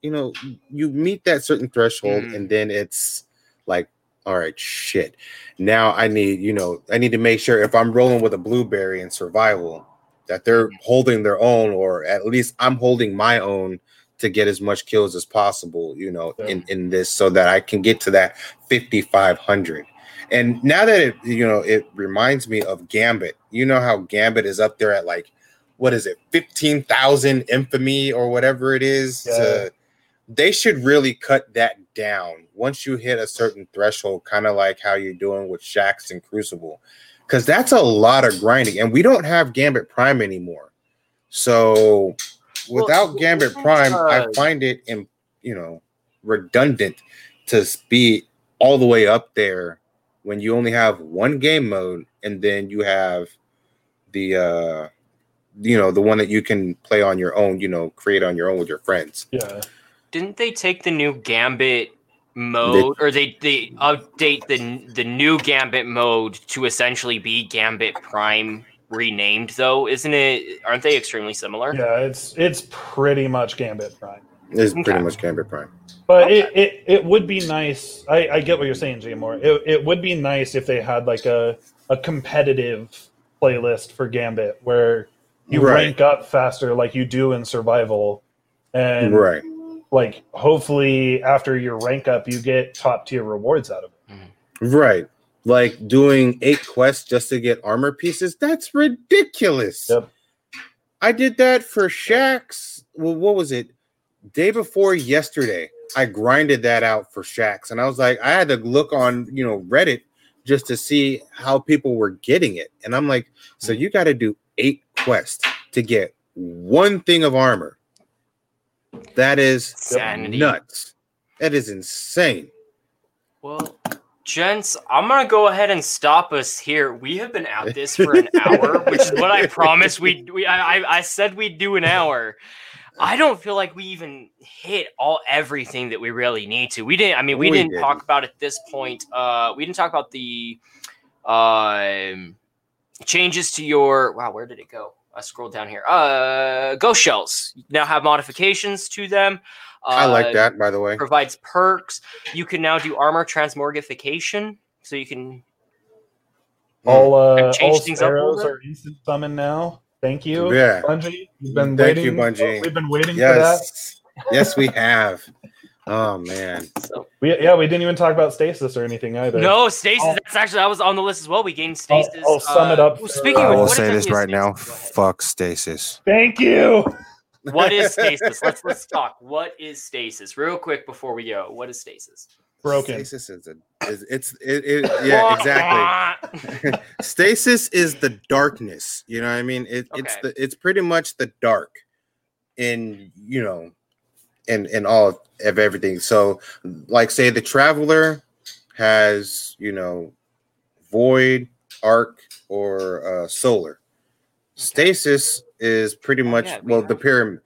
you know, you meet that certain threshold, Mm. and then it's like, all right, shit. Now I need, you know, I need to make sure if I'm rolling with a blueberry in survival, that they're mm-hmm. holding their own, or at least I'm holding my own to get as much kills as possible, you know, Yeah. in in this, so that I can get to that 5500. And now that it, you know, it reminds me of Gambit. You know how Gambit is up there at like, what is it, 15,000 infamy or whatever it is? Yeah. To, they should really cut that down once you hit a certain threshold, kind of like how you're doing with Shax and Crucible. Because that's a lot of grinding. And we don't have Gambit Prime anymore. So Well, without Gambit Prime, I uh, find it, in, you know, redundant to be all the way up there when you only have one game mode and then you have the uh you know the one that you can play on your own you know create on your own with your friends yeah. Didn't they take the new Gambit mode, or they they update the the new Gambit mode to essentially be Gambit Prime renamed? Though, isn't it? Aren't they extremely similar? Yeah, it's it's pretty much Gambit Prime. it's Okay. pretty much gambit prime But Okay. it, it, it would be nice. I, I get what you're saying, Jay Moore. It, it would be nice if they had like a, a competitive playlist for Gambit where you Right. rank up faster like you do in survival. And right like hopefully after your rank up you get top tier rewards out of it. Mm-hmm. right. Like doing eight quests just to get armor pieces? That's ridiculous. Yep. i did that for Shax. well what was it? Day before yesterday i grinded that out for Shax, and i was like i had to look on you know reddit just to see how people were getting it. And i'm like so mm-hmm. you got to do eight quests to get one thing of armor that is Sanity. nuts that is insane Well, gents, I'm gonna go ahead and stop us here. We have been at this for an hour, which is what I promised we we I, I- said we'd do an hour. I don't feel like we even hit all everything that we really need to. We didn't. I mean, we, We didn't didn't. talk about at this point. Uh, we didn't talk about the um changes to your wow, where did it go? I scrolled down here. Uh, ghost shells now have modifications to them. Uh, I like that, by the way. Provides perks. You can now do armor transmorgification, so you can all uh, change all things up arrows bit? are instant summon now. Thank you, Yeah. Bungie. We've been Thank waiting. you, Bungie. We've been waiting for that. Yes. yes, we have. Oh man. so We, yeah, we didn't even talk about stasis or anything either. no stasis. I'll- that's actually that was on the list as well. We gained stasis. I'll sum it uh, up well, Speaking I of, will say this right now. stasis? Go. Fuck stasis. Thank you. What is stasis? let's let's talk. What is stasis? Real quick before we go. What is stasis? Broken. Stasis is a is it's it, it yeah exactly. Stasis is the darkness. You know what I mean? It, It's the it's pretty much the dark in you know in in all of, of everything. So like say the traveler has you know void, arc, or uh, solar. Stasis is pretty much Oh, yeah, well the pyramid.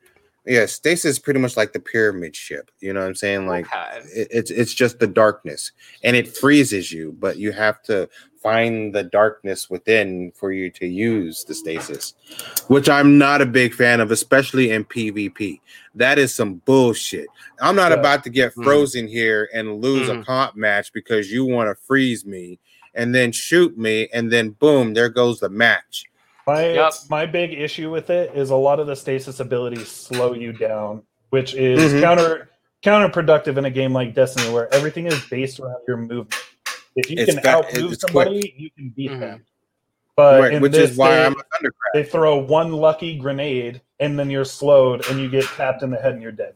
Yeah, stasis is pretty much like the pyramid ship. You know what I'm saying? Like okay. it, it's it's just the darkness and it freezes you but you have to find the darkness within for you to use the stasis which i'm not a big fan of especially in pvp that is some bullshit i'm not Yeah. about to get Mm. frozen here and lose a Mm. comp match because you want to freeze me and then shoot me and then boom there goes the match My Yep. my big issue with it is a lot of the stasis abilities slow you down, which is Mhm. counter counterproductive in a game like Destiny where everything is based around your movement. If you It's can fa- outmove it's somebody, you can beat Mhm. them. But right, in which this, is why they, i'm a thundercraft they throw one lucky grenade and then you're slowed and you get tapped in the head and you're dead.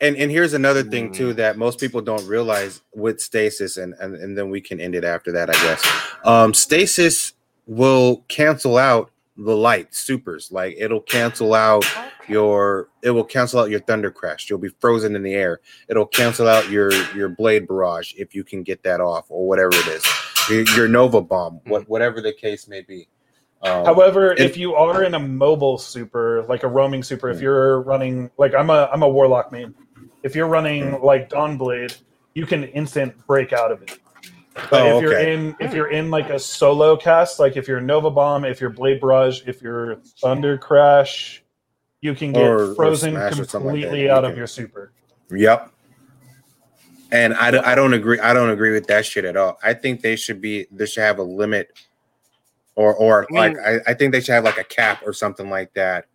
And and here's another thing Mm. too that most people don't realize with stasis, and, and and then we can end it after that, I guess. Um, stasis will cancel out the light supers, like it'll cancel out your it will cancel out your thunder crash. You'll be frozen in the air. It'll cancel out your your blade barrage if you can get that off or whatever it is. Your, your nova bomb, what whatever the case may be. Um, However, it- if you are in a mobile super, like a roaming super, Hmm. if you're running like I'm a I'm a warlock main. If you're running Hmm. like Dawnblade, you can instant break out of it. But Oh, if you're okay. in if you're in like a solo cast, like if you're Nova Bomb, if you're Blade Barrage, if you're Thunder Crash, you can get Or- or frozen or something like completely out can- of your super. Yep. And I, don't- I don't agree. I don't agree with that shit at all. I think they should be. They should have a limit, or or I mean- like I, I think they should have like a cap or something like that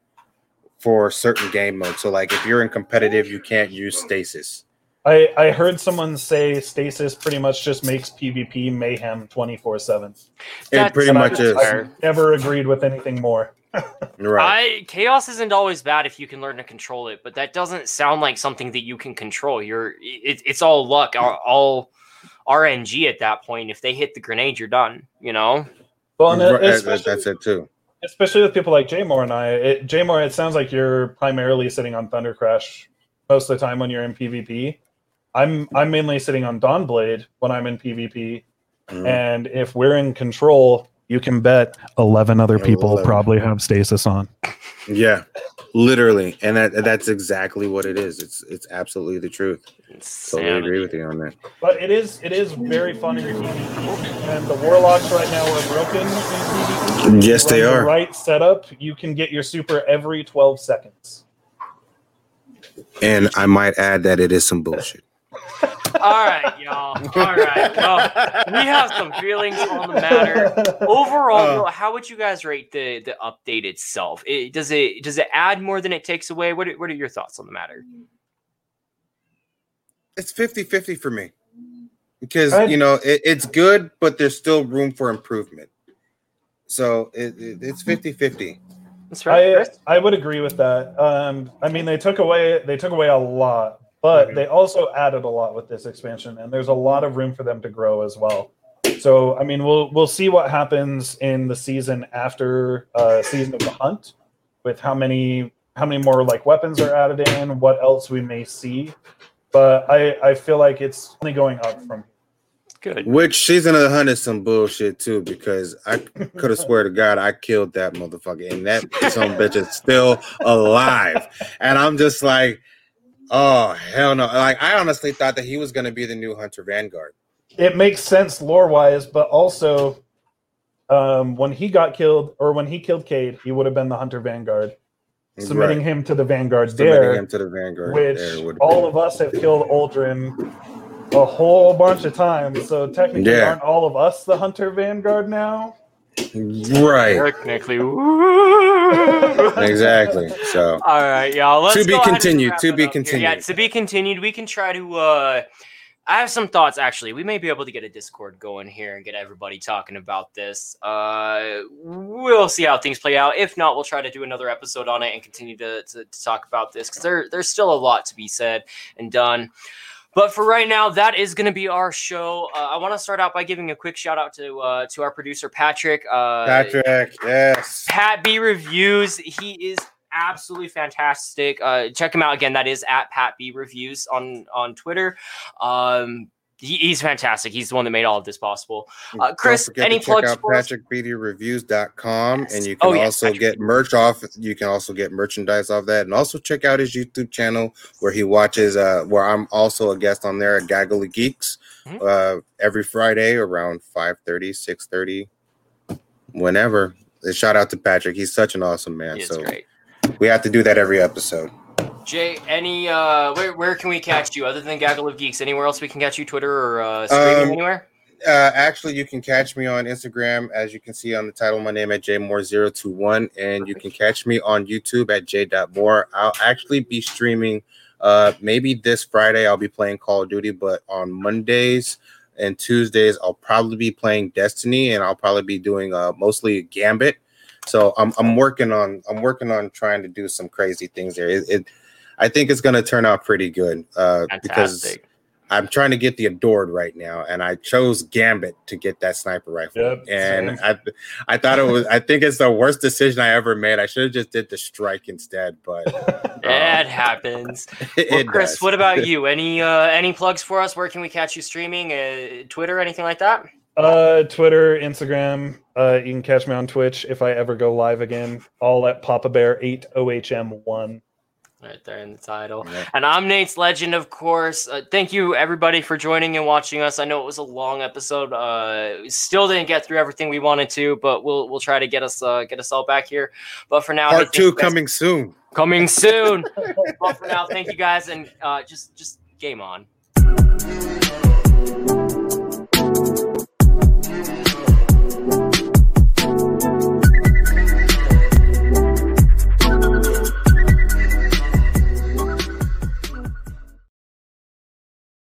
for certain game modes. So like if you're in competitive, you can't use stasis. I, I heard someone say stasis pretty much just makes PvP mayhem twenty four seven. It pretty much I've- is. I've never agreed with anything more. Right. I chaos isn't always bad if you can learn to control it, but that doesn't sound like something that you can control. You're it, it's all luck, all, all RNG at that point. If they hit the grenade, you're done. You know. Well, and Right, especially, that's it too. especially with people like Jaymore and I. It, Jaymore, it sounds like you're primarily sitting on Thunder Crash most of the time when you're in PvP. I'm I'm mainly sitting on Dawnblade when I'm in PvP, Mhm. and if we're in control, you can bet eleven other people 11. probably have stasis on. Yeah, literally, and that that's exactly what it is. It's it's absolutely the truth. Totally agree with you on that. But it is it is very fun in PvP, and the warlocks right now are broken in PvP. Yes, they Run the are. Right setup, you can get your super every twelve seconds. And I might add that it is some bullshit. All right, y'all. All right. Well, we have some feelings on the matter. Overall, Uh. how would you guys rate the the update itself? It, does it does it add more than it takes away? What are, what are your thoughts on the matter? it's 50-50 for me because I- you know it, it's good but there's still room for improvement so it, it, it's 50-50 That's right. I I would agree with that. Um, I mean, they took away they took away a lot, but Mhm. they also added a lot with this expansion, and there's a lot of room for them to grow as well. So, I mean, we'll we'll see what happens in the season after uh, season of the hunt, with how many how many more like weapons are added in, what else we may see. But I I feel like it's only going up from Good. which season of the hunt is some bullshit too because i could have swear to god i killed that motherfucker and that some bitch is still alive and i'm just like oh hell no like i honestly thought that he was going to be the new hunter vanguard it makes sense lore wise, but also um, when he got killed or when he killed Cayde, he would have been the Hunter Vanguard, submitting Right. him to the Vanguard Submitting there, him to the Vanguard. which all be. of us have killed Uldren a whole bunch of times. So technically, Yeah. aren't all of us the Hunter Vanguard now? Right. Technically. Exactly. So All right, y'all. Let's To be go ahead and continued, to be up here. Yeah, continued. to be continued. We can try to. uh I have some thoughts actually. We may be able to get a Discord going here and get everybody talking about this. Uh We'll see how things play out. If not, we'll try to do another episode on it and continue to, to, to talk about this because there, there's still a lot to be said and done. But for right now, that is going to be our show. Uh, I want to start out by giving a quick shout out to uh, to our producer Patrick. Uh, Patrick, yes. Pat B reviews. He is absolutely fantastic. Uh, check him out again. That is at Pat B reviews on on Twitter. Um, he, he's fantastic. He's the one that made all of this possible. Uh, Chris, any to plugs check out for us? Yes. and you can Oh, also Patrick. get merch off you can also get merchandise off that and also check out his youtube channel where he watches uh where i'm also a guest on there at gaggly geeks Mhm. uh every friday around 5 6 whenever And shout out to patrick he's such an awesome man so great. we have to do that every episode Jay, any uh, where where can we catch you other than Gaggle of Geeks? Anywhere else we can catch you? Twitter or uh, streaming Um, anywhere? uh, actually, you can catch me on Instagram, as you can see on the title, my name at jmore021, and you can catch me on YouTube at j.more. I'll actually be streaming uh, maybe this Friday. I'll be playing Call of Duty, but on Mondays and Tuesdays, I'll probably be playing Destiny, and I'll probably be doing uh, mostly Gambit. So I'm, I'm working on I'm working on trying to do some crazy things there. It, it I think it's going to turn out pretty good uh, because I'm trying to get the adored right now, and I chose Gambit to get that sniper rifle. Yep, and same. I, I thought it was. I think it's the worst decision I ever made. I should have just did the strike instead, but That happens. it, Well, it Chris, does. what about you? Any uh, any plugs for us? Where can we catch you streaming? Uh, Twitter, anything like that? Uh, Twitter, Instagram. Uh, you can catch me on Twitch if I ever go live again. All at Papa Bear eight OHM one. Right there in the title. Yeah. And I'm Nate's Legend, of course. Uh, thank you, everybody, for joining and watching us. I know it was a long episode. Uh, we still didn't get through everything we wanted to, but we'll we'll try to get us uh, get us all back here. But for now, hey, Part two you guys- coming soon. coming soon. but for now, thank you guys, and uh, just just game on.